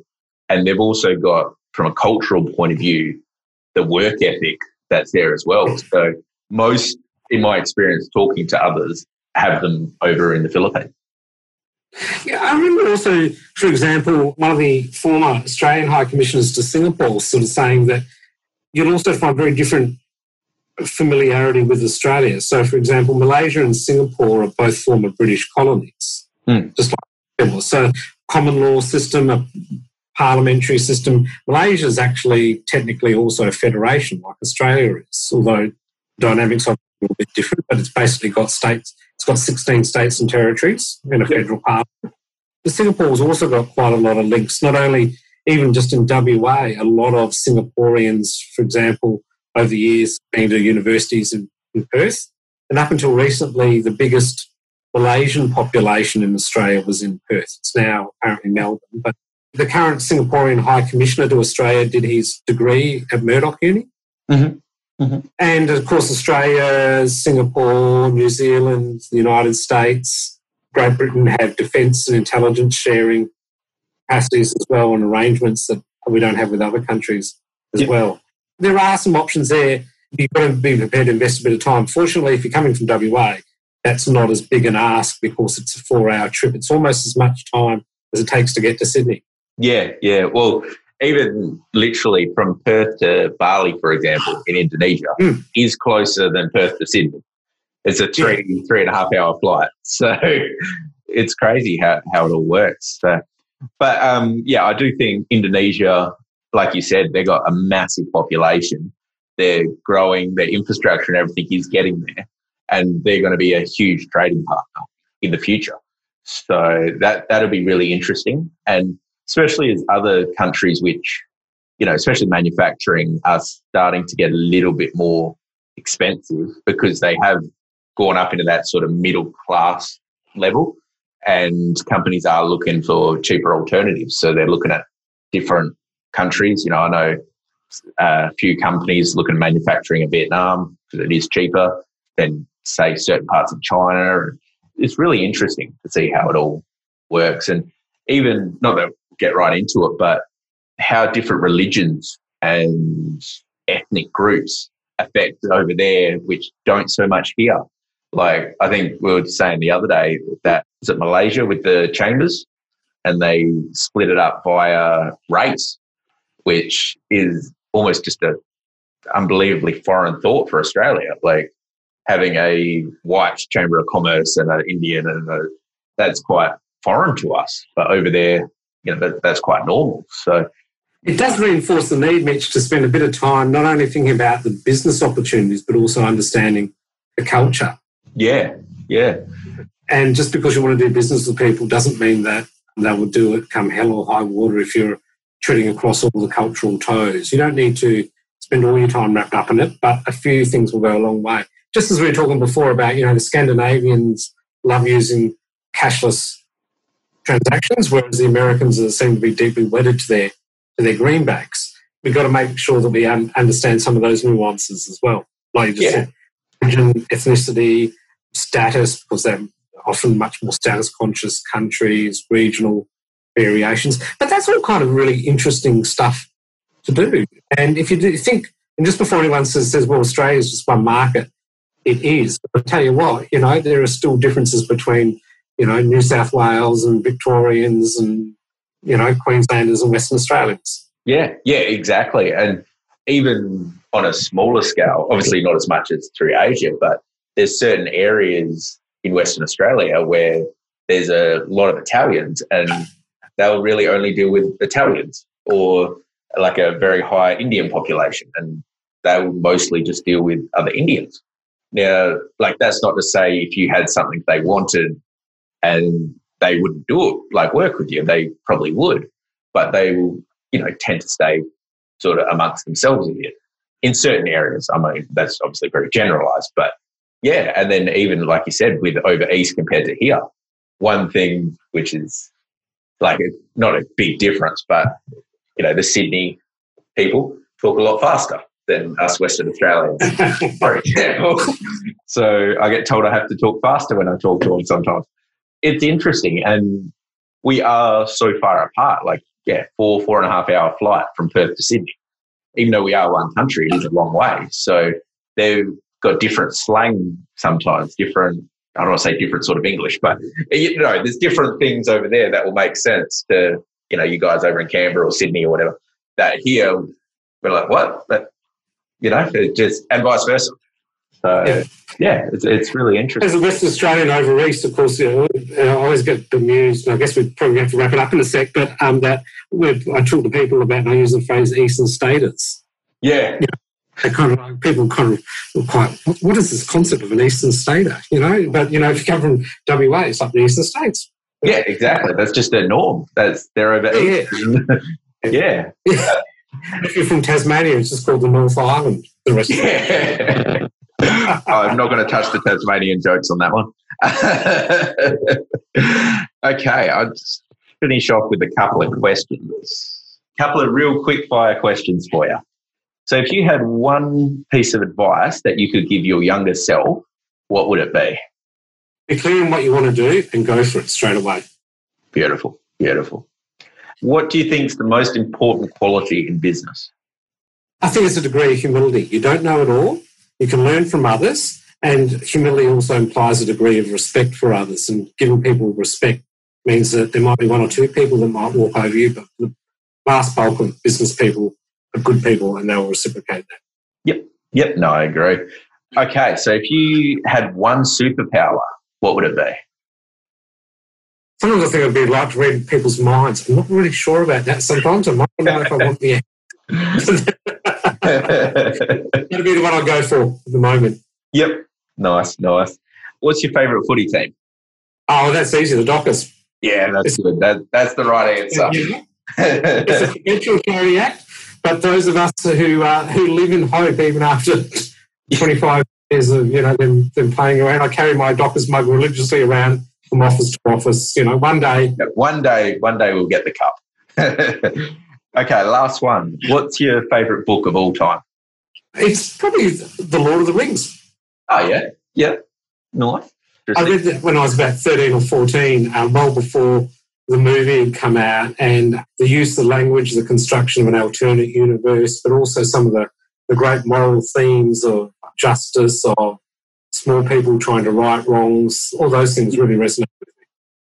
and they've also got, from a cultural point of view, the work ethic that's there as well. So most in my experience talking to others, have them over in the Philippines. Yeah, I remember also, for example, one of the former Australian High Commissioners to Singapore sort of saying that you'll also find very different familiarity with Australia. So, for example, Malaysia and Singapore are both former British colonies, mm. just like so common law system, a parliamentary system. Malaysia is actually technically also a federation, like Australia is, although dynamics are a little bit different. But it's basically got states. It's got 16 states and territories in a federal parliament. The Singapore's also got quite a lot of links, not only even just in WA, a lot of Singaporeans, for example, over the years been to universities in, in Perth. And up until recently, the biggest Malaysian population in Australia was in Perth. It's now apparently Melbourne. But the current Singaporean High Commissioner to Australia did his degree at Murdoch Uni. Mm-hmm. Mm-hmm. And of course, Australia, Singapore, New Zealand, the United States, Great Britain have defence and intelligence sharing capacities as well and arrangements that we don't have with other countries as yep. well. There are some options there. You've got to be prepared to invest a bit of time. Fortunately, if you're coming from WA, that's not as big an ask because it's a four hour trip. It's almost as much time as it takes to get to Sydney. Yeah, yeah. Well, even literally from Perth to Bali, for example, in Indonesia, mm. is closer than Perth to Sydney. It's a three yeah. three and a half hour flight. So it's crazy how, how it all works. So, but um, yeah, I do think Indonesia, like you said, they've got a massive population. They're growing, their infrastructure and everything is getting there, and they're going to be a huge trading partner in the future. So that that'll be really interesting, and especially as other countries, which you know, especially manufacturing, are starting to get a little bit more expensive because they have gone up into that sort of middle class level and companies are looking for cheaper alternatives. So they're looking at different countries. You know, I know uh, a few companies looking at manufacturing in Vietnam because it is cheaper than, say, certain parts of China. It's really interesting to see how it all works. And even, not to get right into it, but how different religions and ethnic groups affect over there, which don't so much here. Like I think we were saying the other day that was it Malaysia with the chambers, and they split it up via race, which is almost just a unbelievably foreign thought for Australia. Like having a white chamber of commerce and an Indian, and a, that's quite foreign to us. But over there, you know, that, that's quite normal. So it does reinforce the need, Mitch, to spend a bit of time not only thinking about the business opportunities, but also understanding the culture. Yeah, yeah. And just because you want to do business with people doesn't mean that they will do it come hell or high water if you're treading across all the cultural toes. You don't need to spend all your time wrapped up in it, but a few things will go a long way. Just as we were talking before about, you know, the Scandinavians love using cashless transactions, whereas the Americans seem to be deeply wedded to their to their greenbacks. We've got to make sure that we understand some of those nuances as well, like you just yeah. said, religion, ethnicity, status, because they're often much more status conscious countries, regional variations. But that's all kind of really interesting stuff to do. And if you do think, and just before anyone says, says well, Australia is just one market, it is. But I tell you what, you know, there are still differences between, you know, New South Wales and Victorians and, you know, Queenslanders and Western Australians. Yeah, yeah, exactly. And even on a smaller scale, obviously not as much as through Asia, but there's certain areas in Western Australia where there's a lot of Italians and they'll really only deal with Italians or like a very high Indian population and they will mostly just deal with other Indians. Now, like that's not to say if you had something they wanted and they wouldn't do it, like work with you, they probably would, but they will, you know, tend to stay sort of amongst themselves a bit in certain areas. I mean, that's obviously very generalized, but yeah. And then even like you said, with over east compared to here, one thing which is like not a big difference, but you know, the Sydney people talk a lot faster than us Western Australians, for example. so I get told I have to talk faster when I talk to them sometimes. It's interesting, and we are so far apart. Like, yeah, four four and a half hour flight from Perth to Sydney even though we are one country, it is a long way. So they've got different slang sometimes, different. I don't want to say different sort of English, but you know, there's different things over there that will make sense to you know you guys over in Canberra or Sydney or whatever. That here we're like, what? But you know, it just and vice versa. So yeah, yeah it's, it's really interesting. As a West Australian over east, of course, you know, I always get bemused, I guess we probably have to wrap it up in a sec. But um, that I talk to people about, and I use the phrase "eastern staters." Yeah. You know, kind of like people kind of quite what, is this concept of an eastern stater you know but you know if you come from wa it's like the eastern states yeah exactly that's just their norm that's they're over yeah. yeah. yeah. if you're from tasmania it's just called the north island the rest yeah. Oh, I'm not going to touch the Tasmanian jokes on that one. okay, I'll just finish off with a couple of questions. A couple of real quick fire questions for you. So, if you had one piece of advice that you could give your younger self, what would it be? Be clear on what you want to do and go for it straight away. Beautiful, beautiful. What do you think is the most important quality in business? I think it's a degree of humility. You don't know it all, you can learn from others, and humility also implies a degree of respect for others. And giving people respect means that there might be one or two people that might walk over you, but the vast bulk of business people good people and they'll reciprocate that. Yep. Yep. No, I agree. Okay. So if you had one superpower, what would it be? Sometimes I think I'd be like to read people's minds. I'm not really sure about that. Sometimes I might know if I want the That'd be the one I'll go for at the moment. Yep. Nice, nice. What's your favourite footy team? Oh, that's easy. The Dockers. Yeah, that's it's, good. That, that's the right answer. Yeah. it's a conventional charity act, but those of us who uh, who live in hope even after 25 years of you know them, them playing around, I carry my Dockers mug religiously around from office to office. You know, one day, one day, one day we'll get the cup. Okay, last one. What's your favourite book of all time? It's probably The Lord of the Rings. Oh, yeah. Yeah. Nice. I read that when I was about 13 or 14, uh, well before the movie had come out, and the use of language, the construction of an alternate universe, but also some of the, the great moral themes of justice, of small people trying to right wrongs, all those things really resonate with me.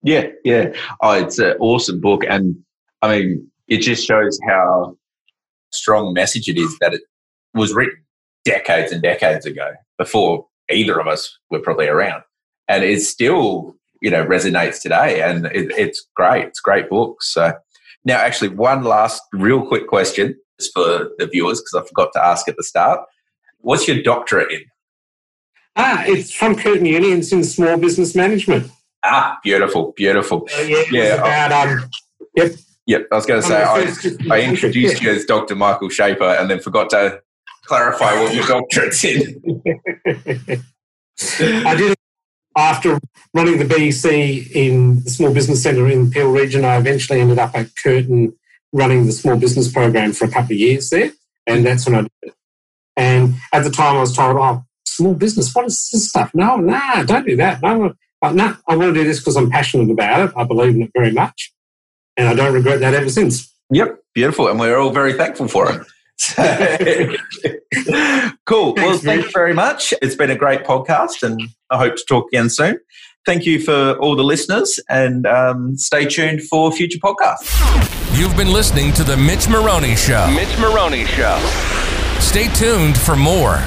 Yeah, yeah. Oh, it's an awesome book. And I mean, it just shows how strong message it is that it was written decades and decades ago before either of us were probably around and it's still you know resonates today and it, it's great. It's great book so now actually one last real quick question is for the viewers because i forgot to ask at the start. What's your doctorate in? Ah it's from curtin uni it's in small business management. Ah beautiful beautiful. Uh, yeah, yeah about, um, yep. Yep, I was going to say I, I introduced you as Dr. Michael Schaper and then forgot to clarify what your doctorate's in. I did after running the BEC in the Small Business Centre in Peel region. I eventually ended up at Curtin running the small business program for a couple of years there, and that's when I did it. And at the time, I was told, "Oh, small business, what is this stuff? No, nah, don't do that. No, no, I want to do this because I'm passionate about it. I believe in it very much." and I don't regret that ever since. Yep, beautiful, and we're all very thankful for it. cool. Thanks, well, thank you very much. It's been a great podcast, and I hope to talk again soon. Thank you for all the listeners, and um, stay tuned for future podcasts. You've been listening to the Mitch Maroney Show. Mitch Maroney Show. Stay tuned for more.